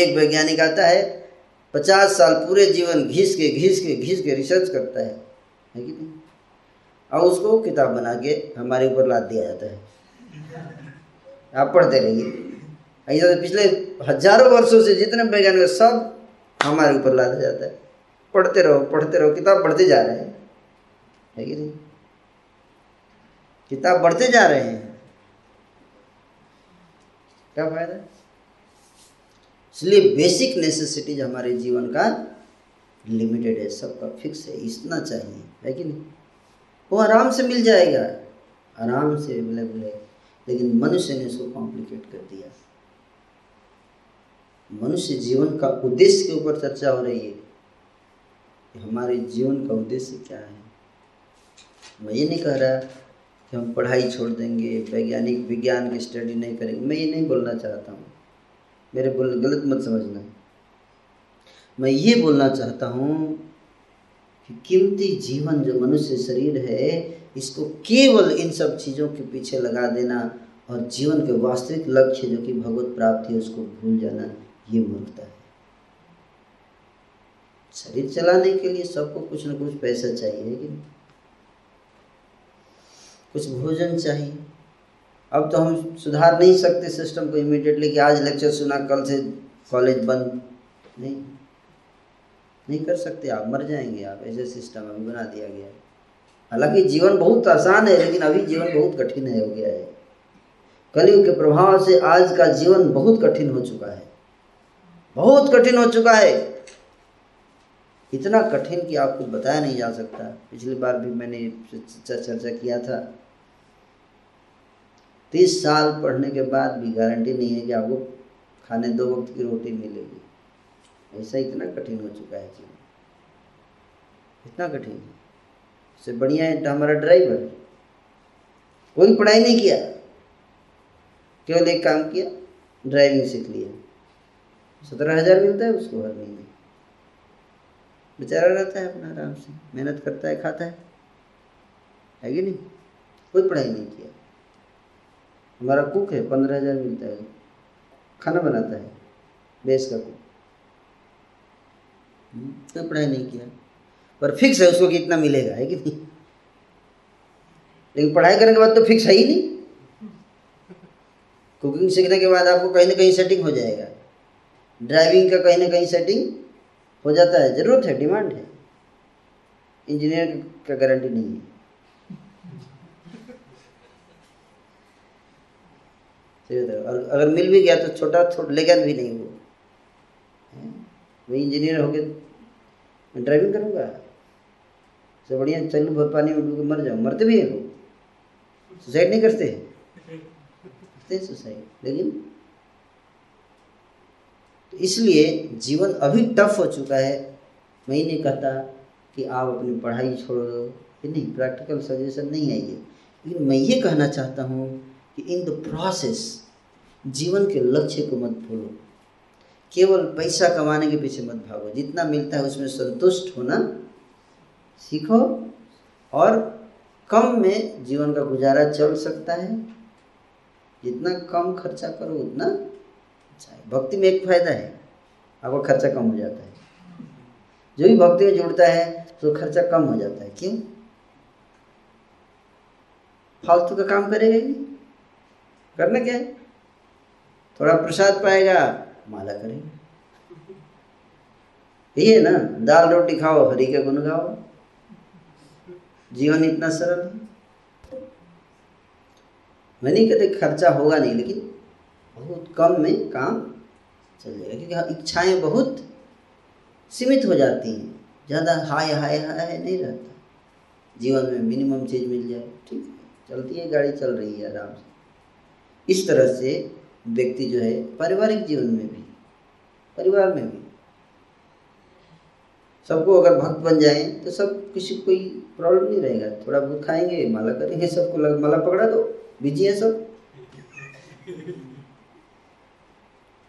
Speaker 1: एक वैज्ञानिक आता है, पचास साल पूरे जीवन घिस के घिस के घिस के रिसर्च करता है। है कि नहीं? और उसको किताब बना के हमारे ऊपर लाद दिया जाता है। आप पढ़ते रहिए। ऐसा तो पिछले हज़ारों वर्षों से जितने वैज्ञानिक सब हमारे ऊपर लादा जाता है। पढ़ते रहो पढ़ते रहो, किताब पढ़ते जा रहे हैं। है कि नहीं? किताब बढ़ते जा रहे हैं। क्या फ़ायदा? इसलिए बेसिक नेसेसिटीज हमारे जीवन का लिमिटेड है, सबका फिक्स है, इतना चाहिए, है कि नहीं? वो आराम से मिल जाएगा, आराम से अवेलेबल है लेकिन मनुष्य ने इसको कॉम्प्लिकेट कर दिया। मनुष्य जीवन का उद्देश्य के ऊपर चर्चा हो रही है। कि हमारे जीवन का उद्देश्य क्या है? मैं ये नहीं कह रहा कि हम पढ़ाई छोड़ देंगे, वैज्ञानिक विज्ञान की स्टडी नहीं करेंगे। मैं ये नहीं बोलना चाहता हूँ। मेरे बोल, गलत मत समझना। मैं ये बोलना चाहता हूँ कि कीमती जीवन जो मनुष्य शरीर है, इसको केवल इन सब चीज़ों के पीछे लगा देना और जीवन के वास्तविक लक्ष्य जो कि भगवत प्राप्ति है, उसको भूल जाना, ये मूर्खता है। शरीर चलाने के लिए सबको कुछ ना कुछ पैसा चाहिए कि कुछ भोजन चाहिए। अब तो हम सुधार नहीं सकते सिस्टम को इमीडिएटली कि आज लेक्चर सुना, कल से कॉलेज बंद। नहीं। नहीं कर सकते आप, मर जाएँगे आप, ऐसे सिस्टम अभी बना दिया गया है। हालाँकि जीवन बहुत आसान है, लेकिन अभी जीवन बहुत कठिन है, हो गया है। कलयुग के प्रभाव से आज का जीवन बहुत कठिन हो चुका है। बहुत कठिन हो चुका है। इतना कठिन कि आपको बताया नहीं जा सकता। पिछली बार भी मैंने चर्चा किया था। तीस साल पढ़ने के बाद भी गारंटी नहीं है कि आपको खाने दो वक्त की रोटी मिलेगी। ऐसा इतना कठिन हो चुका है जीवन। इतना कठिन। इससे बढ़िया है तो हमारा ड्राइवर। कोई पढ़ाई नहीं किया। केवल एक काम किया, ड्राइविंग सीख लिया। सत्रह हज़ार मिलता है, उसको हर महीने बेचारा रहता है अपना आराम से। मेहनत करता है, खाता है। है कि नहीं? कोई पढ़ाई नहीं किया। हमारा कुक है, पंद्रह हज़ार मिलता है। खाना बनाता है बेस का कुक। कोई पढ़ाई नहीं किया। पर फिक्स है उसको कितना मिलेगा, है कि नहीं? लेकिन पढ़ाई करने के बाद तो फिक्स है ही नहीं। कुकिंग सीखने के बाद आपको कहीं ना कहीं सेटिंग हो जाएगा। ड्राइविंग का कहीं ना कहीं सेटिंग हो जाता है। ज़रूरत है डिमांड है। इंजीनियर का गारंटी नहीं है। और अगर मिल भी गया तो छोटा थोड़ा लेकिन भी नहीं वो। वही इंजीनियर हो गया मैं ड्राइविंग करूँगा। से बढ़िया, चलू, बहुत पानी में डूब मर जाऊँ। मरते भी हैं लोग। सुसाइड नहीं करते करते हैं सुसाइड लेकिन तो इसलिए जीवन अभी टफ हो चुका है। मैं ही नहीं कहता कि आप अपनी पढ़ाई छोड़ दो। नहीं प्रैक्टिकल सजेशन नहीं है ये। लेकिन मैं ये कहना चाहता हूँ कि इन द प्रोसेस जीवन के लक्ष्य को मत भूलो। केवल पैसा कमाने के पीछे मत भागो। जितना मिलता है उसमें संतुष्ट होना सीखो और कम में जीवन का गुजारा चल सकता है। जितना कम खर्चा करो, उतना अच्छा है। भक्ति में एक फ़ायदा है, आपका खर्चा कम हो जाता है। जो भी भक्ति में जुड़ता है तो खर्चा कम हो जाता है। क्यों? फालतू का काम करेगा ही करना क्या है? थोड़ा प्रसाद पाएगा माला करेंगे। यही है ना दाल रोटी खाओ हरी का गुण गाओ। जीवन इतना सरल है। मैं नहीं कहते खर्चा होगा नहीं लेकिन बहुत कम में काम चल जाएगा क्योंकि हाँ, इच्छाएँ बहुत सीमित हो जाती हैं। ज़्यादा हाय हाय हाय नहीं रहता। जीवन में मिनिमम चीज़ मिल जाए ठीक है। चलती है गाड़ी चल रही है आराम से। इस तरह से व्यक्ति जो है पारिवारिक जीवन में भी परिवार में भी। सबको अगर भक्त बन जाए तो सब किसी कोई प्रॉब्लम नहीं रहेगा। थोड़ा बहुत खाएँगे माला करेंगे सबको लग, माला पकड़ा दो बिज़ी है सब।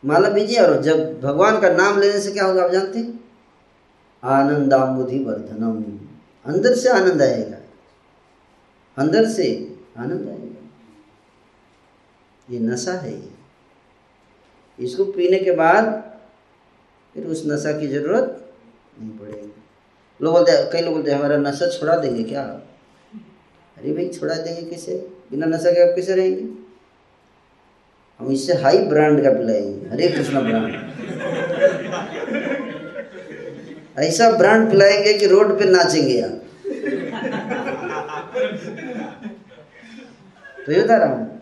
Speaker 1: माला बीजिए और जब भगवान का नाम लेने से क्या होगा आप जानते हैं? आनंदामुधि वर्धनम अंदर से आनंद आएगा। अंदर से आनंद आएगा। ये नशा है ये। इसको पीने के बाद फिर उस नशा की ज़रूरत नहीं पड़ेगी। लोग बोलते कई लोग बोलते हैं, हमारा नशा छोड़ा देंगे क्या? अरे भाई, छोड़ा देंगे कैसे? बिना नशा के आप कैसे रहेंगे? हम इससे हाई ब्रांड का पिलाएँगे हरे कृष्णा ब्रांड। ऐसा ब्रांड पिलाएँगे कि रोड पे नाचेंगे आप। तो ये बता रहा हूँ।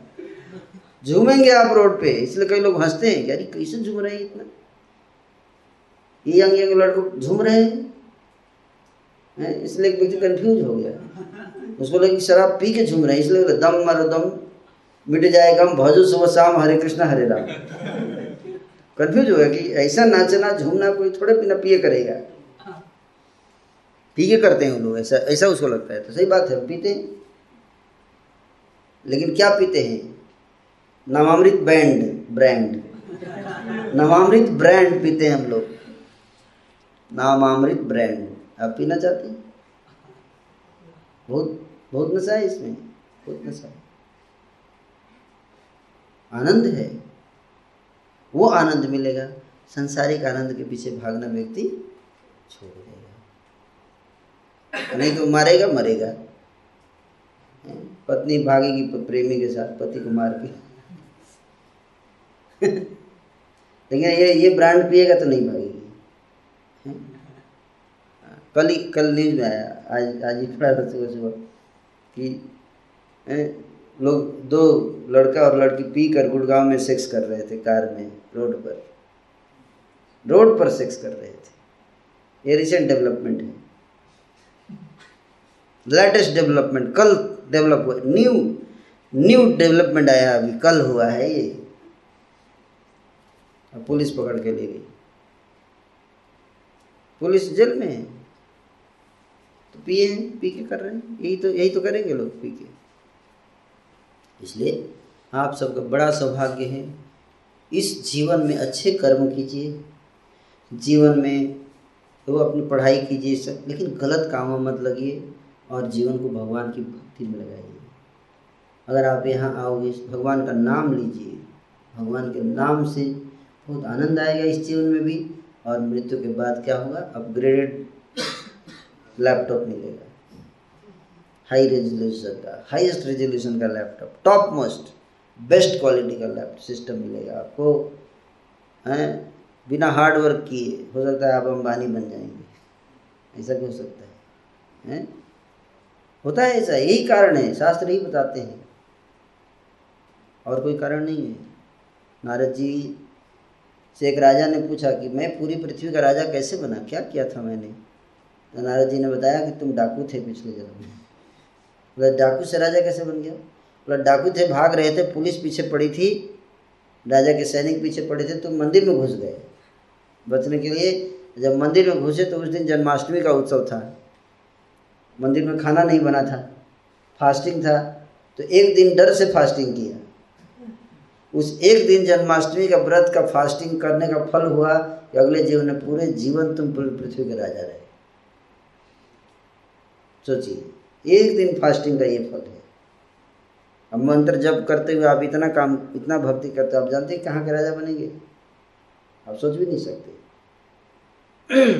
Speaker 1: झूमेंगे आप रोड पे, इसलिए कई लोग हँसते हैं अरे कैसे झूम रहे हैं इतना? ये यंग यंग लड़कों झूम रहे हैं? इसलिए एक व्यक्ति कंफ्यूज हो गया। उसको लगे शराब पी के झूम रहे हैं, इसलिए दम मर, दम। मिट जाए गम भजो सुबह शाम, हरे कृष्णा, हरे राम। कंफ्यूज हो गया कि ऐसा नाचना, झूमना कोई थोड़े पीना पिए करेगा। पी के करते हैं लोग, ऐसा ऐसा उसको लगता है। तो सही बात है पीते हैं। लेकिन क्या पीते हैं? Navamrit band brand Navamrit brand पीते हैं हम लोग। नामामृत ब्रांड आप पीना चाहते हैं? बहुत बहुत नशा है इसमें। बहुत नशा है। आनंद है। वो आनंद मिलेगा। संसारिक आनंद के पीछे भागना व्यक्ति छोड़ देगा। नहीं तो मारेगा, मरेगा। पत्नी भागेगी प्रेमी के साथ, पति को मार के। लेकिन ये ये ब्रांड पिएगा तो नहीं भागेगी कल ही, कल न्यूज़ में आया, आज आज ही पढ़ा था सुबह सुबह कि लोग, दो लड़का और लड़की पी कर गुड़गांव में सेक्स कर रहे थे कार में, रोड पर। रोड पर सेक्स कर रहे थे। ये रिसेंट डेवलपमेंट है। लेटेस्ट डेवलपमेंट कल डेवलप हुआ न्यू न्यू डेवलपमेंट आया अभी, कल हुआ है ये। पुलिस पकड़ के ले गई। पुलिस जेल में है। तो पिए हैं पी के कर रहे हैं। यही तो यही तो करेंगे लोग पी के। इसलिए आप सबका बड़ा सौभाग्य है। इस जीवन में अच्छे कर्म कीजिए। जीवन में तो अपनी पढ़ाई कीजिए सब, लेकिन गलत कामों मत लगिए और जीवन को भगवान की भक्ति में लगाइए। अगर आप यहाँ आओगे, भगवान का नाम लीजिए। भगवान के नाम से बहुत आनंद आएगा इस जीवन में भी। और मृत्यु के बाद क्या होगा? अपग्रेडेड लैपटॉप मिलेगा। हाई रेजोल्यूशन का हाईएस्ट रेजोल्यूशन का laptop top most best quality का लैपटॉप सिस्टम मिलेगा आपको। हैं? बिना हार्ड वर्क किए, हो सकता है आप अंबानी बन जाएँगे। ऐसा भी हो सकता है। हैं? होता है ऐसा, यही कारण है, शास्त्र ही बताते हैं। और कोई कारण नहीं है। नारद जी से एक राजा ने पूछा कि मैं पूरी पृथ्वी का राजा कैसे बना? क्या किया था मैंने? तो नारद जी ने बताया कि तुम डाकू थे पिछले जन्म में। बोला, डाकू से राजा कैसे बन गया? बोला, डाकू थे, भाग रहे थे, पुलिस पीछे पड़ी थी, राजा के सैनिक पीछे पड़े थे, तुम मंदिर में घुस गए। बचने के लिए जब मंदिर में घुसे तो उस दिन जन्माष्टमी का उत्सव था। मंदिर में खाना नहीं बना था फास्टिंग था। तो एक दिन डर से फास्टिंग किया। उस एक दिन जन्माष्टमी का व्रत का फास्टिंग करने का फल हुआ कि अगले जीवन में पूरे जीवन तुम पृथ्वी के राजा रहे। सोचिए, एक दिन फास्टिंग का ये फल है। अब मंत्र जब करते हुए आप इतना काम, इतना भक्ति करते हो, आप जानते हैं कहाँ के राजा बनेंगे? आप सोच भी नहीं सकते।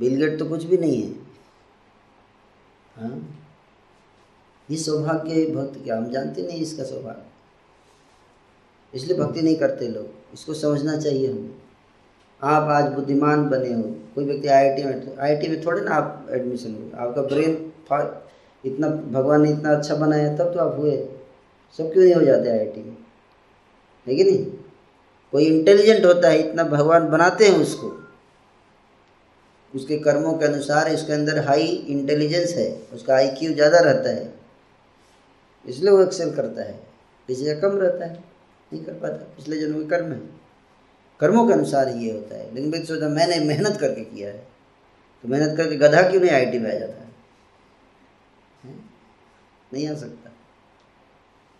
Speaker 1: बिलगेट तो कुछ भी नहीं है। हाँ? ये सौभाग्य भक्त क्या? हम जानते नहीं इसका सौभाग्य। इसलिए भक्ति नहीं करते लोग। इसको समझना चाहिए हमें। आप आज बुद्धिमान बने हो, कोई व्यक्ति आईआईटी में आईआईटी में थोड़े ना आप एडमिशन हुए। आपका ब्रेन इतना, भगवान ने इतना अच्छा बनाया, तब तो आप हुए। सब क्यों नहीं हो जाते आईआईटी में? है कि नहीं? कोई इंटेलिजेंट होता है, इतना भगवान बनाते हैं उसको। उसके कर्मों के अनुसार इसके अंदर हाई इंटेलिजेंस है, उसका आई क्यू ज़्यादा रहता है। इसलिए वो एक्सेल करता है। किसी का कम रहता है। नहीं कर पाता पिछले जन्म के कर्म है। कर्मों के अनुसार ये होता है। लेकिन व्यक्ति सोचता, मैंने मेहनत करके किया है। तो मेहनत करके गधा क्यों नहीं आई में आ जाता है? नहीं आ सकता।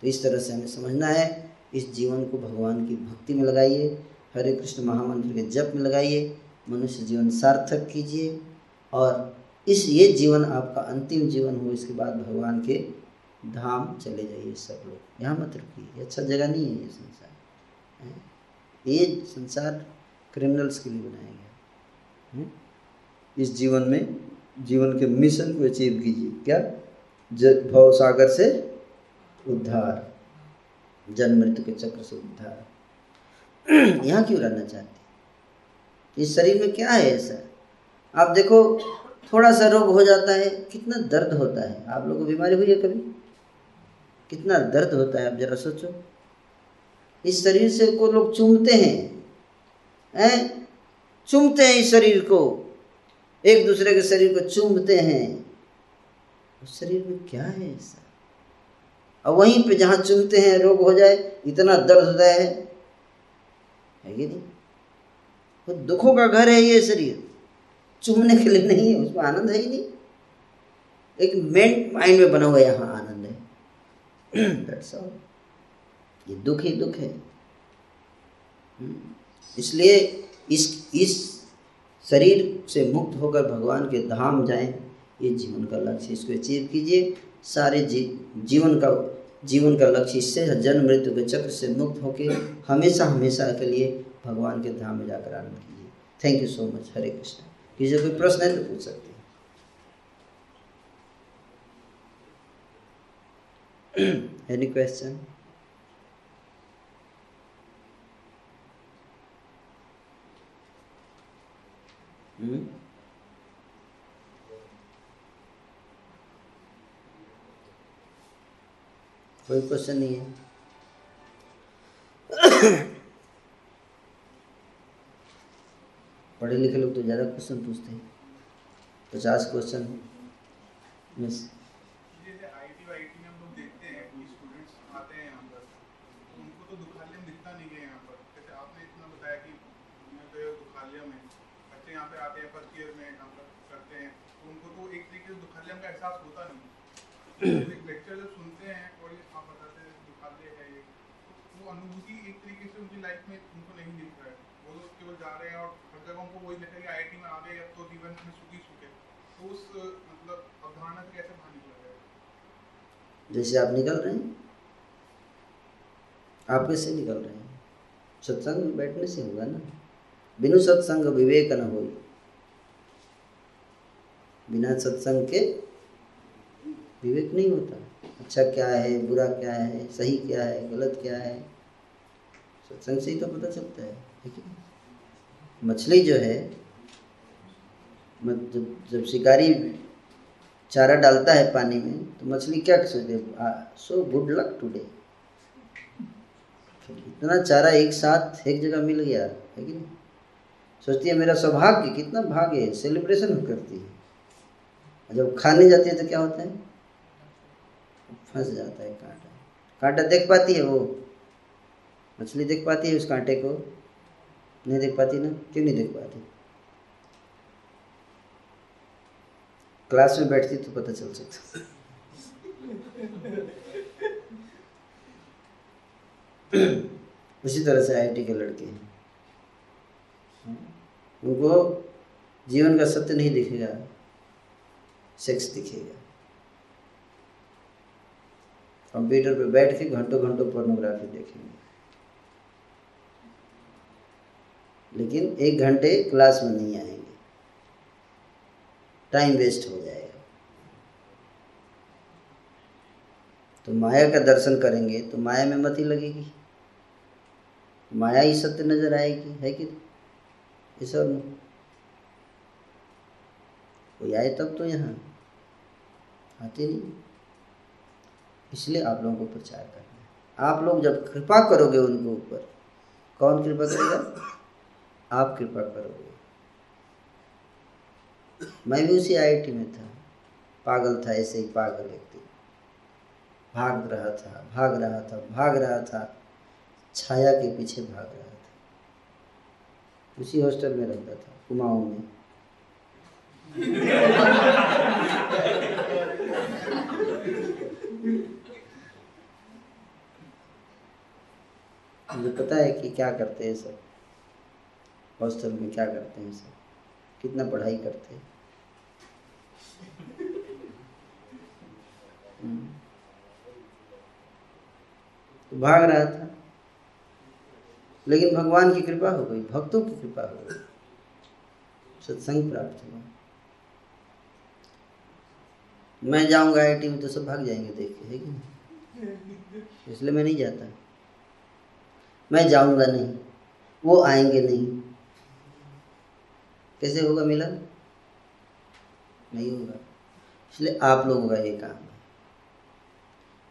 Speaker 1: तो इस तरह से हमें समझना है, इस जीवन को भगवान की भक्ति में लगाइए, हरे कृष्ण महामंत्र के जप में लगाइए, मनुष्य जीवन सार्थक कीजिए, और इस ये जीवन आपका अंतिम जीवन हो, इसके बाद भगवान के धाम चले जाइए सब लोग। यहाँ मत रुकिए अच्छा जगह नहीं है ये संसार। ये संसार क्रिमिनल्स के लिए बनाया गया इस जीवन में, जीवन के मिशन को अचीव कीजिए। क्या? भव सागर से उद्धार। जन्म मृत्यु के चक्र से उद्धार। यहाँ क्यों रहना चाहते इस शरीर में क्या है ऐसा? आप देखो, थोड़ा सा रोग हो जाता है, कितना दर्द होता है। आप लोगों को बीमारी हुई है कभी? कितना दर्द होता है, आप जरा सोचो। इस शरीर से को लोग चूमते हैं हैं? चूमते हैं इस शरीर को। एक दूसरे के शरीर को चूमते हैं। उस शरीर में क्या है ऐसा और वहीं पे जहाँ चूमते हैं, रोग हो जाए, इतना दर्द होता है। है कि नहीं? वो दुखों का घर है ये शरीर। चूमने के लिए नहीं है, उसमें आनंद है ही नहीं। एक मेन माइंड में बना हुआ यहाँ। दैट्स ऑल ये दुख ही दुख है। हम्म। इसलिए इस इस शरीर से मुक्त होकर भगवान के धाम जाएँ ये जीवन का लक्ष्य इसको अचीव कीजिए। सारे जी, जीवन का जीवन का लक्ष्य इससे जन्म मृत्यु के चक्र से मुक्त होकर हमेशा हमेशा के लिए भगवान के धाम में जाकर आनंद कीजिए। Thank you so much Hare Krishna किसी कोई प्रश्न है तो पूछ सकते एनी क्वेश्चन Hmm? कोई क्वेश्चन नहीं है। पढ़े लिखे लोग तो ज़्यादा क्वेश्चन पूछते हैं। पचास क्वेश्चन मिस
Speaker 3: में काम करते हैं। तो उनको तो एक तरीके से दुखालयम का एहसास होता नहीं लेक्चर जब सुनते हैं और ये आप बताते हैं दुखालय है ये तो वो अनुभूति एक तरीके से उनकी लाइफ में उनको नहीं दिख रहा है। वो लोग केवल जा रहे हैं और हर जगह उनको वही लगता है कि आई में आ गए अब तो जीवन में सुखी सुखे तो उस मतलब अवधारणा से कैसे बाहर निकल रहे
Speaker 1: जैसे आप निकल रहे हैं। आप कैसे निकल रहे हैं? सत्संग में बैठने से होगा ना। बिनु सत्संग विवेक न हो बिना सत्संग के विवेक नहीं होता। अच्छा क्या है, बुरा क्या है, सही क्या है, गलत क्या है? सत्संग से ही तो पता चलता है, ठीक मछली जो है जब जब शिकारी चारा डालता है पानी में तो मछली क्या सोचते सो गुड लक टुडे। इतना चारा एक साथ एक जगह मिल गया, है कि नहीं? सोचती है मेरा सौभाग्य कितना भाग्य है, सेलिब्रेशन करती है। जब खाने जाती है तो क्या होता है? फंस जाता है कांटा। कांटा देख पाती है वो? मछली देख पाती है उस कांटे को? नहीं देख पाती ना? क्यों नहीं देख पाती? क्लास में बैठती तो पता चल सकता। उसी तरह से आईआईटी के लड़के हैं। उनको जीवन का सत्य नहीं दिखेगा। सेक्स दिखेगा। कंप्यूटर पे बैठ के घंटों घंटों पोर्नोग्राफी देखेंगे। लेकिन एक घंटे क्लास में नहीं आएँगे। टाइम वेस्ट हो जाएगा। तो माया का दर्शन करेंगे तो माया में मत लगेगी। माया ही सत्य नज़र आएगी, है कि ये सब कोई आए तब तो यहाँ। आते नहीं। इसलिए आप लोगों को प्रचार करना है। आप लोग जब कृपा करोगे उनके ऊपर, कौन कृपा करेगा? आप कृपा करोगे। मैं भी उसी आईआईटी में था। पागल था, ऐसे ही पागल व्यक्ति। भाग रहा था, भाग रहा था, भाग रहा था। छाया के पीछे भाग रहा था। उसी हॉस्टल में रहता था, कुमाऊं में। मुझे पता है कि क्या करते हैं सब? हॉस्टल में क्या करते हैं सब? कितना पढ़ाई करते हैं? हम्म। तो भाग रहा था। लेकिन भगवान की कृपा हो गई, भक्तों की कृपा हो गई। सत्संग प्राप्त हुआ। मैं जाऊँगा आई में तो सब भाग जाएँगे देख के है कि इसलिए मैं नहीं जाता। मैं जाऊँगा नहीं, वो आएँगे नहीं। कैसे होगा मिलन? नहीं होगा। इसलिए आप लोगों का ये काम है।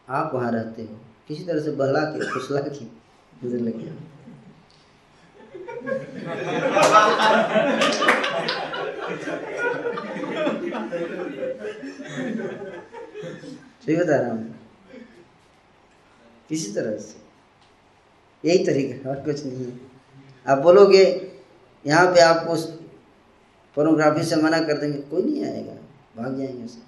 Speaker 1: आप वहाँ रहते हो, किसी तरह से बहला के, फुसला के, मुझे लगे। सही बता रहा हूँ किसी तरह से। यही तरीका और कुछ नहीं है। आप बोलोगे, यहाँ पे आपको पोर्नोग्राफी से मना कर देंगे, कोई नहीं आएगा, भाग जाएँगे सब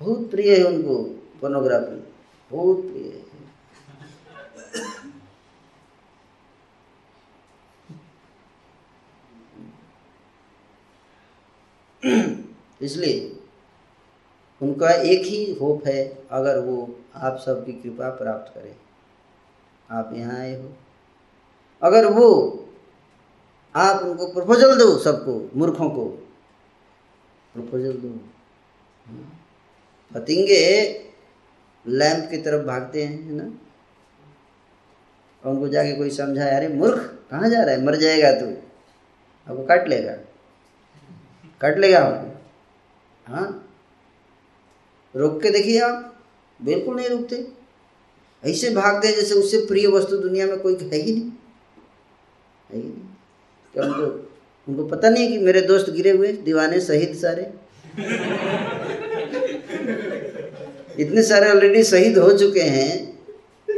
Speaker 1: बहुत प्रिय है उनको पोर्नोग्राफी बहुत प्रिय है। इसलिए उनका एक ही होप है, अगर वो आप सबकी कृपा प्राप्त करें। आप यहाँ आए हो। अगर वो आप उनको प्रपोजल दो सबको, मूर्खों को। प्रपोजल दो। पतिंगे लैंप की तरफ़ भागते हैं, है ना? और उनको जाके कोई समझाए, अरे मूर्ख, कहाँ जा रहा है? मर जाएगा तू। आपको काट लेगा। काट लेगा आपको हाँ? रोक के देखिए आप। बिल्कुल नहीं रुकते। ऐसे भागते जैसे उससे प्रिय वस्तु दुनिया में कोई है ही नहीं। है ही नहीं। क्या उनको उनको पता नहीं है कि मेरे दोस्त गिरे हुए, दीवाने शहीद सारे? इतने सारे ऑलरेडी शहीद हो चुके हैं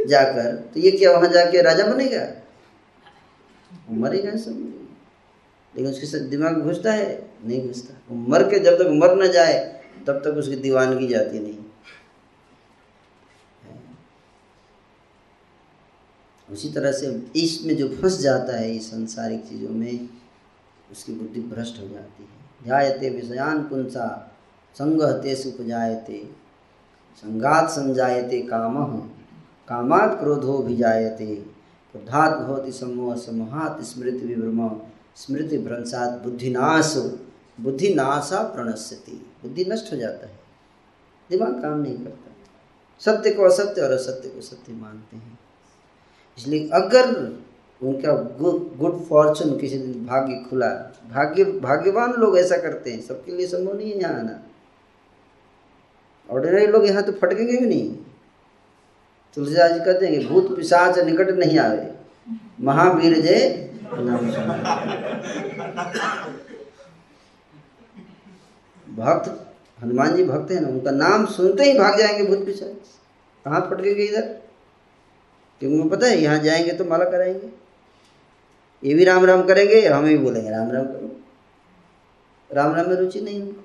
Speaker 1: जाकर तो ये क्या वहाँ जाके राजा बनेगा? मरेगा सब। लेकिन उसके साथ दिमाग घुसता है। नहीं घुसता। मर के जब तक मर न जाए, तब तक उसकी दीवानगी जाती नहीं। उसी तरह से इसमें जो फंस जाता है इस संसारिक चीज़ों में, उसकी बुद्धि भ्रष्ट हो जाती है। ध्यायते विषयान पुंसा, संगहते सुपजायते, संगात संजायते काम, कामात क्रोधो भी जायते क्रोधात भवती समूह समूहात स्मृति विभ्रम, स्मृति भ्रंसात बुद्धिनाश। बुद्धिनाशा प्रणश्यति। बुद्धि नष्ट हो जाता है। दिमाग काम नहीं करता। सत्य को असत्य और असत्य को सत्य मानते हैं। इसलिए अगर उनका गुड फॉर्चून किसी दिन भाग्य खुला, भाग्य, भाग्यवान लोग ऐसा करते हैं, सबके लिए संभव नहीं है यहाँ आना। ऑर्डिनरी लोग यहाँ तो फटकेंगे भी नहीं। तुलसीदास जी कहते हैं भूत पिशाच निकट नहीं आवे। महावीर जय नाम भक्त, हनुमान जी भक्त हैं ना, उनका नाम सुनते ही भाग जाएँगे भूत पिशाच कहाँ फटकेंगे इधर? क्योंकि उनको पता है, यहाँ जाएँगे तो माला कराएँगे। ये भी राम राम करेंगे, हमें भी बोलेंगे, राम राम करो। राम राम में रुचि नहीं उनको।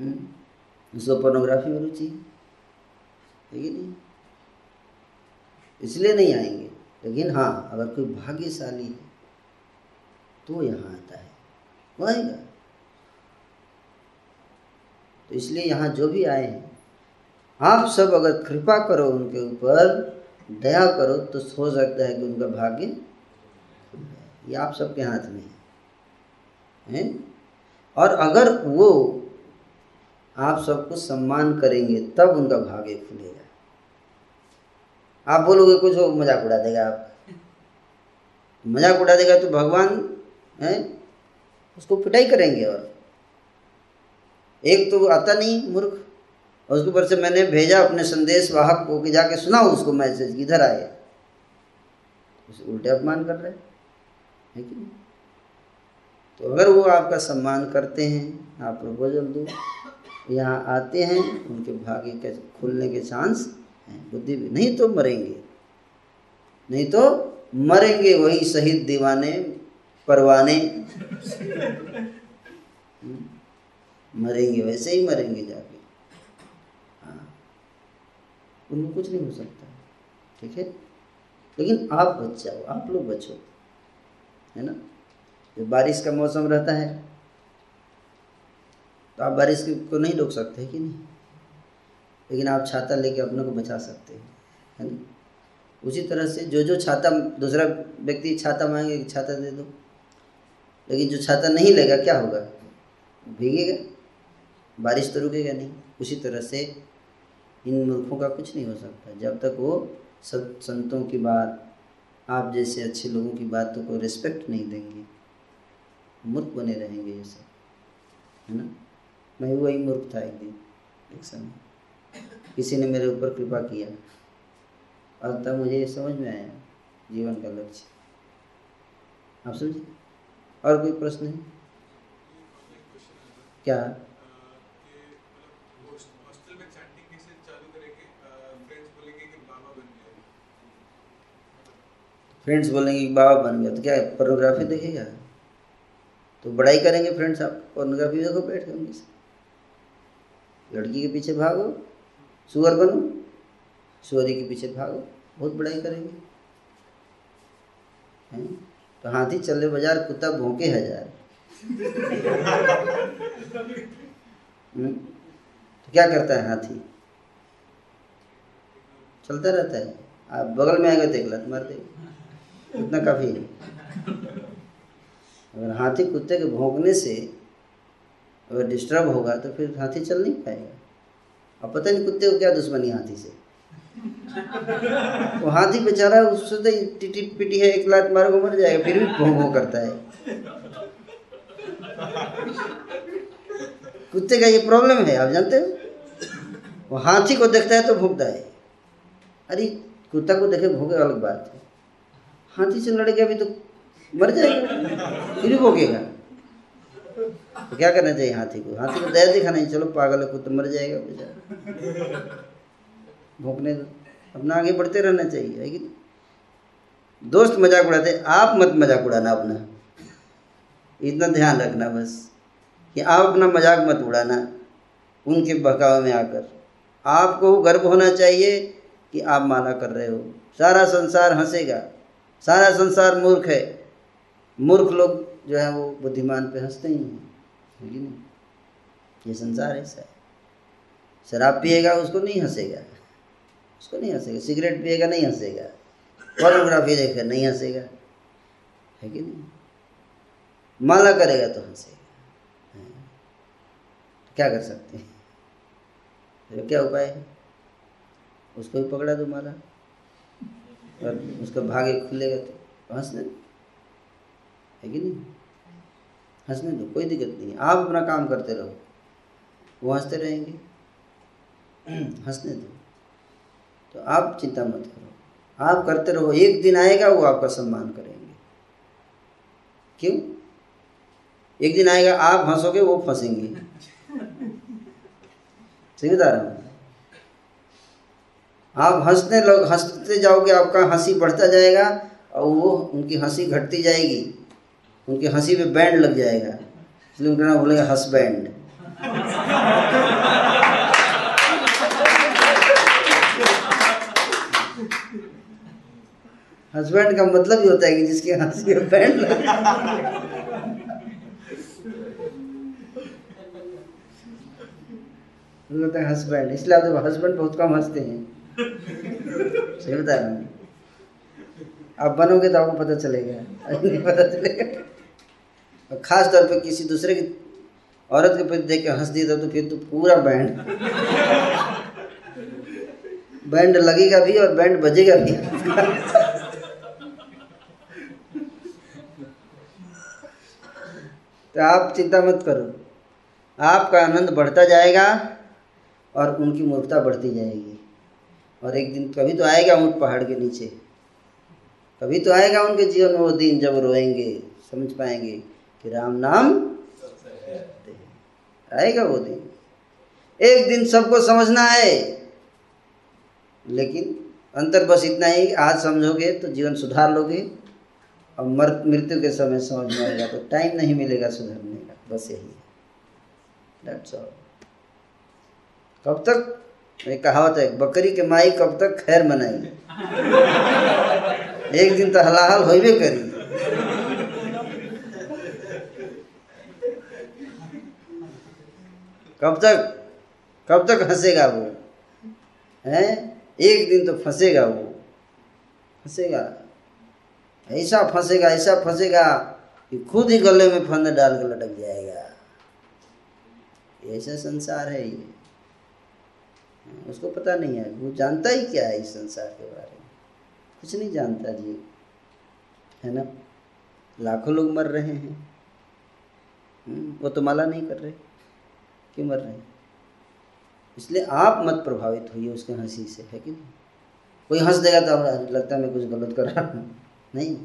Speaker 1: हम्म। उसको पोर्नोग्राफी में रुचि है। कि नहीं? इसलिए नहीं आएँगे। लेकिन हाँ अगर कोई भाग्यशाली है तो यहाँ आता है। वो आएगा तो इसलिए यहाँ जो भी आए हैं, आप सब अगर कृपा करो उनके ऊपर, दया करो तो हो सकता है कि उनका भाग्य ये आप सबके हाथ में है। हैं? और अगर वो आप सबको सम्मान करेंगे, तब उनका भाग्य खुलेगा। आप बोलोगे, कुछ हो, मज़ाक उड़ा देगा आप। मज़ाक उड़ा देगा तो भगवान, है, उसको पिटाई करेंगे और एक तो आता नहीं, मूर्ख। उसके ऊपर से मैंने भेजा अपने संदेश वाहक को कि जाके सुनाओ उसको मैसेज, किधर आए। उसे उल्टे अपमान कर रहे है। कि नहीं? तो अगर वो आपका सम्मान करते हैं, आप प्रपोजल दो, यहाँ आते हैं, उनके भाग्य के खुलने के चांस हैं, बुद्धि भी। नहीं तो मरेंगे। नहीं तो मरेंगे, वही शहीद दीवाने, परवाने। मरेंगे, वैसे ही मरेंगे जाके। हाँ। उनको कुछ नहीं हो सकता। ठीक है? लेकिन आप बच जाओ, आप लोग बचो। है ना? जब बारिश का मौसम रहता है तो आप बारिश को नहीं रोक सकते कि नहीं? लेकिन आप छाता लेके अपने को बचा सकते हैं, है ना? उसी तरह से जो जो छाता दूसरा व्यक्ति छाता मांगे छाता दे दो। लेकिन जो छाता नहीं लेगा, क्या होगा? भीगेगा? बारिश तो रुकेगा नहीं। उसी तरह से इन मूर्खों का कुछ नहीं हो सकता। जब तक वो सब संतों की बात, आप जैसे अच्छे लोगों की बातों को रिस्पेक्ट नहीं देंगे, मूर्ख बने रहेंगे ये सब, है ना? मैं वही मूर्ख था एक दिन, एक समय। किसी ने मेरे ऊपर कृपा किया। और तब मुझे ये समझ में आया, जीवन का लक्ष्य। आप समझे? और कोई प्रश्न है? क्या
Speaker 3: हॉस्टल में चैटिंग कैसे चालू करेंगे फ्रेंड्स बोलेंगे कि बाबा बन गए
Speaker 1: फ्रेंड्स बोलेंगे बाबा बन गया। तो क्या पोर्नोग्राफी देखेगा? तो बड़ाई करेंगे फ्रेंड्स आप पोर्नोग्राफी देखो बैठ के उनके लड़की के पीछे भागो, सुअर बनो, सुअरी के पीछे भागो, बहुत बड़ाई करेंगे। हैं? तो हाथी चले बाज़ार, कुत्ता भौंके हज़ार। हम्म? तो क्या करता है हाथी? चलता रहता है। आप बगल में आएगा तो एक लत मार देगा। उतना काफ़ी है। अगर हाथी कुत्ते के भौंकने से अगर डिस्टर्ब होगा तो फिर हाथी चल नहीं पाएगा। अब पता नहीं कुत्ते को क्या दुश्मनी हाथी से। वो हाथी बेचारा उससे तो टिटी पिटी है, एक लात मारो मर जाएगा, फिर भी भों भों करता है। कुत्ते का ये प्रॉब्लम है, आप जानते हो? वो हाथी को देखता है तो भूखता है। अरे, कुत्ता को देखे भूखे अलग बात है। हाथी से लड़ गया भी तो मर जाएगा। फिर भोगेगा। तो क्या करना चाहिए हाथी को? हाथी को दया दिखाना नहीं चलो, पागल है, कुत्ता मर जाएगा, बेचारा। भोंकने दो। अपना आगे बढ़ते रहना चाहिए, है कि दोस्त मज़ाक उड़ाते आप मत मज़ाक उड़ाना अपना। इतना ध्यान रखना बस, कि आप अपना मज़ाक मत उड़ाना, उनके बहकावे में आकर। आपको गर्व होना चाहिए कि आप माला कर रहे हो। सारा संसार हंसेगा। सारा संसार मूर्ख है। मूर्ख लोग जो है वो बुद्धिमान पे हँसते ही हैं। नहीं? ये संसार ऐसा है। शराब पिएगा, उसको नहीं हंसेगा। उसको नहीं हंसेगा। सिगरेट पिएगा, नहीं हंसेगा। फोटोग्राफी देखेगा नहीं हंसेगा। है कि नहीं? माला करेगा तो हंसेगा। क्या कर सकते हैं? तो क्या उपाय है? उसको भी पकड़ा दो माला। और उसका भाग्य खुलेगा तो हंसने दो। है कि नहीं? हंसने दो कोई दिक्कत नहीं है। आप अपना काम करते रहो। वो हँसते रहेंगे। हंसने दो। तो आप चिंता मत करो। आप करते रहो। एक दिन आएगा वो आपका सम्मान करेंगे। क्यों? एक दिन आएगा आप हंसोगे वो फंसेंगे। सही बता रहा हूँ? आप हंसने लग, हँसते जाओगे, आपका हँसी बढ़ता जाएगा और वो उनकी हँसी घटती जाएगी। उनकी हँसी पे बैंड लग जाएगा। इसलिए उनका नाम बोलेगा हंस बैंड हस्बैंड का मतलब ही होता है कि जिसकी हँसी पे बैंड लग हस्बैंड इसलिए आप हस्बैंड बहुत कम हँसते हैं। सही बता रहा हूँ आप बनोगे तो आपको पता चलेगा। नहीं पता चलेगा। और खास तौर पे किसी दूसरे की औरत के प्रति देख के हंस दिया तो फिर तो पूरा बैंड। बैंड लगेगा भी और बैंड बजेगा भी। तो आप चिंता मत करो। आपका आनंद बढ़ता जाएगा और उनकी मूर्खता बढ़ती जाएगी। और एक दिन कभी तो आएगा ऊँट पहाड़ के नीचे। कभी तो आएगा उनके जीवन में वो दिन जब रोएँगे, समझ पाएँगे कि राम नाम आएगा वो दिन। एक दिन सबको समझना है, लेकिन अंतर बस इतना ही, आज समझोगे तो जीवन सुधार लोगे और मर, मृत्यु के समय समझ में आएगा तो टाइम नहीं मिलेगा सुधरने का, बस यही है। कब तक? एक कहावत है बकरी के माई कब तक खैर मनाई एक दिन तो हलाहल होइबे करी। कब तक कब तक हंसेगा वो? हैं? एक दिन तो फंसेगा वो। फंसेगा। ऐसा फंसेगा ऐसा फंसेगा कि खुद ही गले में फंदे डाल के लटक जाएगा। ऐसा संसार है ये। उसको पता नहीं है। वो जानता ही क्या है इस संसार के बारे में? कुछ नहीं जानता जी। है ना? लाखों लोग मर रहे हैं। हम्म, वो तो माला नहीं कर रहे। क्यों मर रहे हैं? इसलिए आप मत प्रभावित होइए उसके हँसी से है कि नहीं? कोई हंस देगा तो लगता है मैं कुछ गलत कर रहा हूँ। नहीं।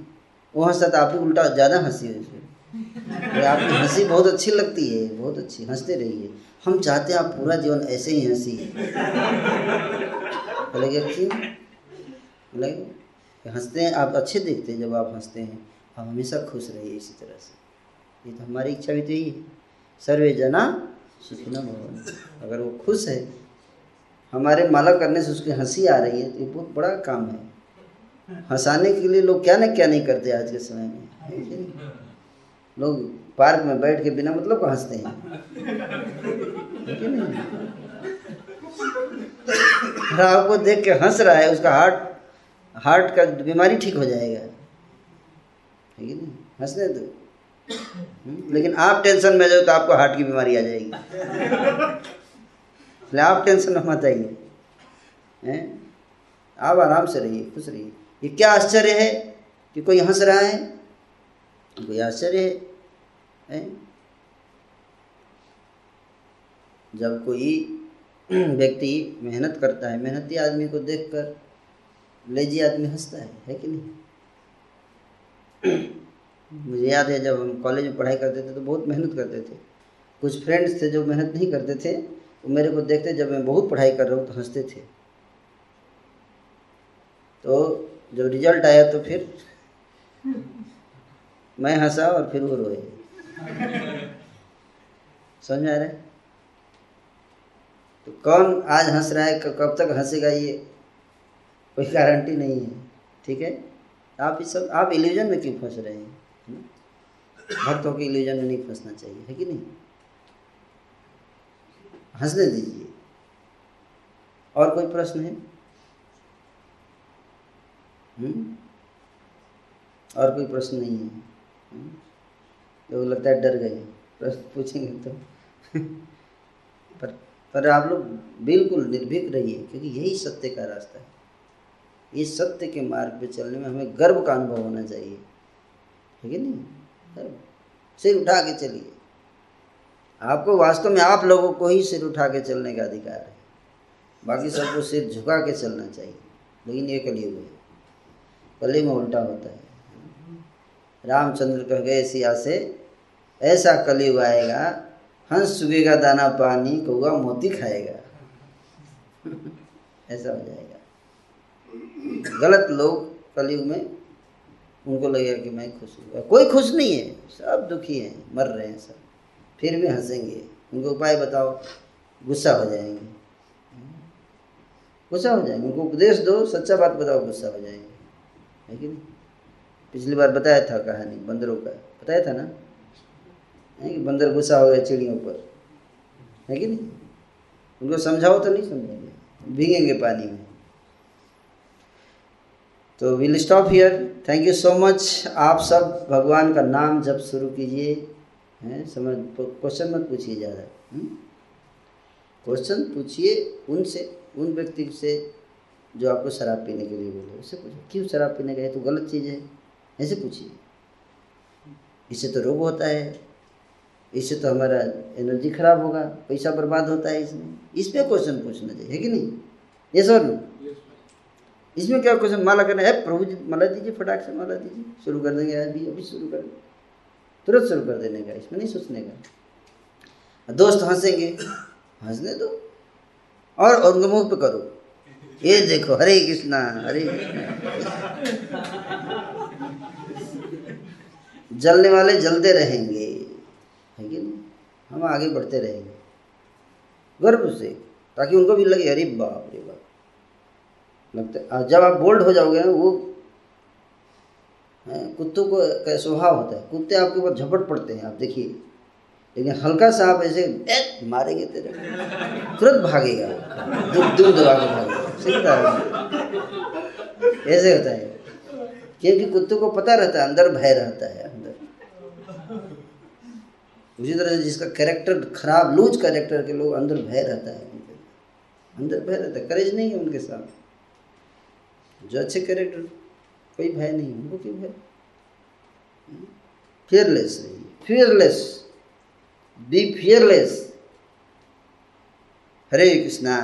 Speaker 1: वो हंसता तो आप भी उल्टा ज़्यादा हँसी है। उसमें आपकी हँसी बहुत अच्छी लगती है बहुत अच्छी। हँसते रहिए। हम चाहते हैं आप पूरा जीवन ऐसे ही हँसी बोलेगे क्यों? बोलेगे हँसते हैं, आप अच्छे देखते हैं जब आप हँसते हैं। आप हमेशा खुश रहिए इसी तरह से। ये तो हमारी इच्छा भी तो यही है। सर्वे जना सुखिना भवन अगर वो खुश है, हमारे माला करने से उसकी हँसी आ रही है तो ये बहुत बड़ा काम है। हंसाने के लिए लोग क्या ना क्या नहीं करते आज के समय में। लोग पार्क में बैठ के बिना मतलब को हँसते हैं। और आपको देख के हंस रहा है उसका हार्ट हार्ट का बीमारी ठीक हो जाएगा। ठीक है कि नहीं हंसने दो। हम्म? लेकिन आप टेंशन में जाओ तो आपको हार्ट की बीमारी आ जाएगी। आप टेंशन में मत आइए। आप आराम से रहिए खुश रहिए। ये क्या आश्चर्य है कि कोई हंस रहा है? कोई आश्चर्य है, है? जब कोई व्यक्ति मेहनत करता है मेहनती आदमी को देखकर लेजी आदमी हंसता है है कि नहीं? मुझे याद है जब हम कॉलेज में पढ़ाई करते थे तो बहुत मेहनत करते थे। कुछ फ्रेंड्स थे जो मेहनत नहीं करते थे वो मेरे को देखते जब मैं बहुत पढ़ाई कर रहा हूँ तो हँसते थे। तो जब रिज़ल्ट आया तो फिर मैं हंसा और फिर वो रोए। समझ आ रहे? तो कौन आज हंस रहा है? कब तक हंसेगा ये? कोई गारंटी नहीं है, ठीक है? आप इस सब आप इल्यूजन में क्यों फंस रहे हैं? भक्तों के इल्यूजन में नहीं फंसना चाहिए, है कि नहीं? हंसने दीजिए। और कोई प्रश्न है? हुँ? और कोई प्रश्न नहीं है। हुँ? लोग लगता है डर गए। प्रश्न पूछेंगे तो। पर पर आप लोग बिल्कुल निर्भीक रहिए, क्योंकि यही सत्य का रास्ता है। इस सत्य के मार्ग पे चलने में हमें गर्व का अनुभव होना चाहिए। ठीक है कि नहीं? गर्व। सिर उठा के चलिए। आपको वास्तव में आप लोगों को ही सिर उठा के चलने का अधिकार है। बाकी सबको सिर झुका के चलना चाहिए। लेकिन ये कलयुग है। कली में उल्टा होता है। रामचंद्र कह गए सिया से ऐसा कलयुग आएगा, हंस चुगेगा दाना पानी कौआ मोती खाएगा। ऐसा हो जाएगा। गलत लोग कलयुग में, उनको लगेगा कि मैं खुश हूँ। कोई खुश नहीं है, सब दुखी हैं, मर रहे हैं सब। फिर भी हंसेंगे। उनको उपाय बताओ, गुस्सा हो जाएँगे। गुस्सा हो जाएँगे। उनको उपदेश दो, सच्चा बात बताओ, गुस्सा हो जाएँगे। है कि नहीं? पिछली बार बताया था कहानी, बंदरों का। बताया था ना? है कि बंदर गुस्सा हो गया चिड़ियों पर? है कि नहीं? उनको समझाओ तो नहीं समझेंगे। भीगेंगे पानी में। तो will stop here thank you so much आप सब भगवान का नाम जब शुरू कीजिए, हैं? समझ क्वेश्चन मत पूछिए ज़्यादा। क्वेश्चन पूछिए उनसे, उन व्यक्ति से जो आपको शराब पीने के लिए बोले। उससे पूछो क्यों शराब पीने गए तो गलत चीज़ है? ऐसे पूछिए। इससे तो रोग होता है। इससे तो हमारा एनर्जी खराब होगा पैसा बर्बाद होता है इसमें। इस पर क्वेश्चन पूछना चाहिए है कि नहीं? ये सर इसमें क्या क्वेश्चन माला करना है? प्रभु जी माला दीजिए फटाक से माला दीजिए। शुरू कर देंगे अभी अभी शुरू कर देंगे। तुरंत शुरू कर देने का इसमें नहीं सोचने का। दोस्त हंसेंगे। हंसने दो। और उनके मुँह पे करो। ये देखो हरे कृष्णा हरे कृष्णा। जलने वाले जलते रहेंगे। हम आगे बढ़ते रहेंगे। गर्व से, ताकि उनको भी लगे, अरे बाप रे बाप। लगता जब आप बोल्ड हो जाओगे वो कुत्तों को का स्वभाव होता है। कुत्ते आपके ऊपर झपट पड़ते हैं, आप देखिए। लेकिन हल्का सा आप ऐसे मारेंगे तेरे तुरंत भागेगा। दूर दूर दबा के भागेगा। सीखता है ऐसे होता है। क्योंकि कुत्तों को पता रहता है, अंदर भय रहता है। उसी तरह से जिसका कैरेक्टर खराब लूज कैरेक्टर के लोग अंदर भय रहता है अंदर। भय रहता है करेज नहीं है उनके साथ जो अच्छे कैरेक्टर कोई भय नहीं, उनको क्यों भय? फियरलेस रहिए fearless be fearless Hare Krishna.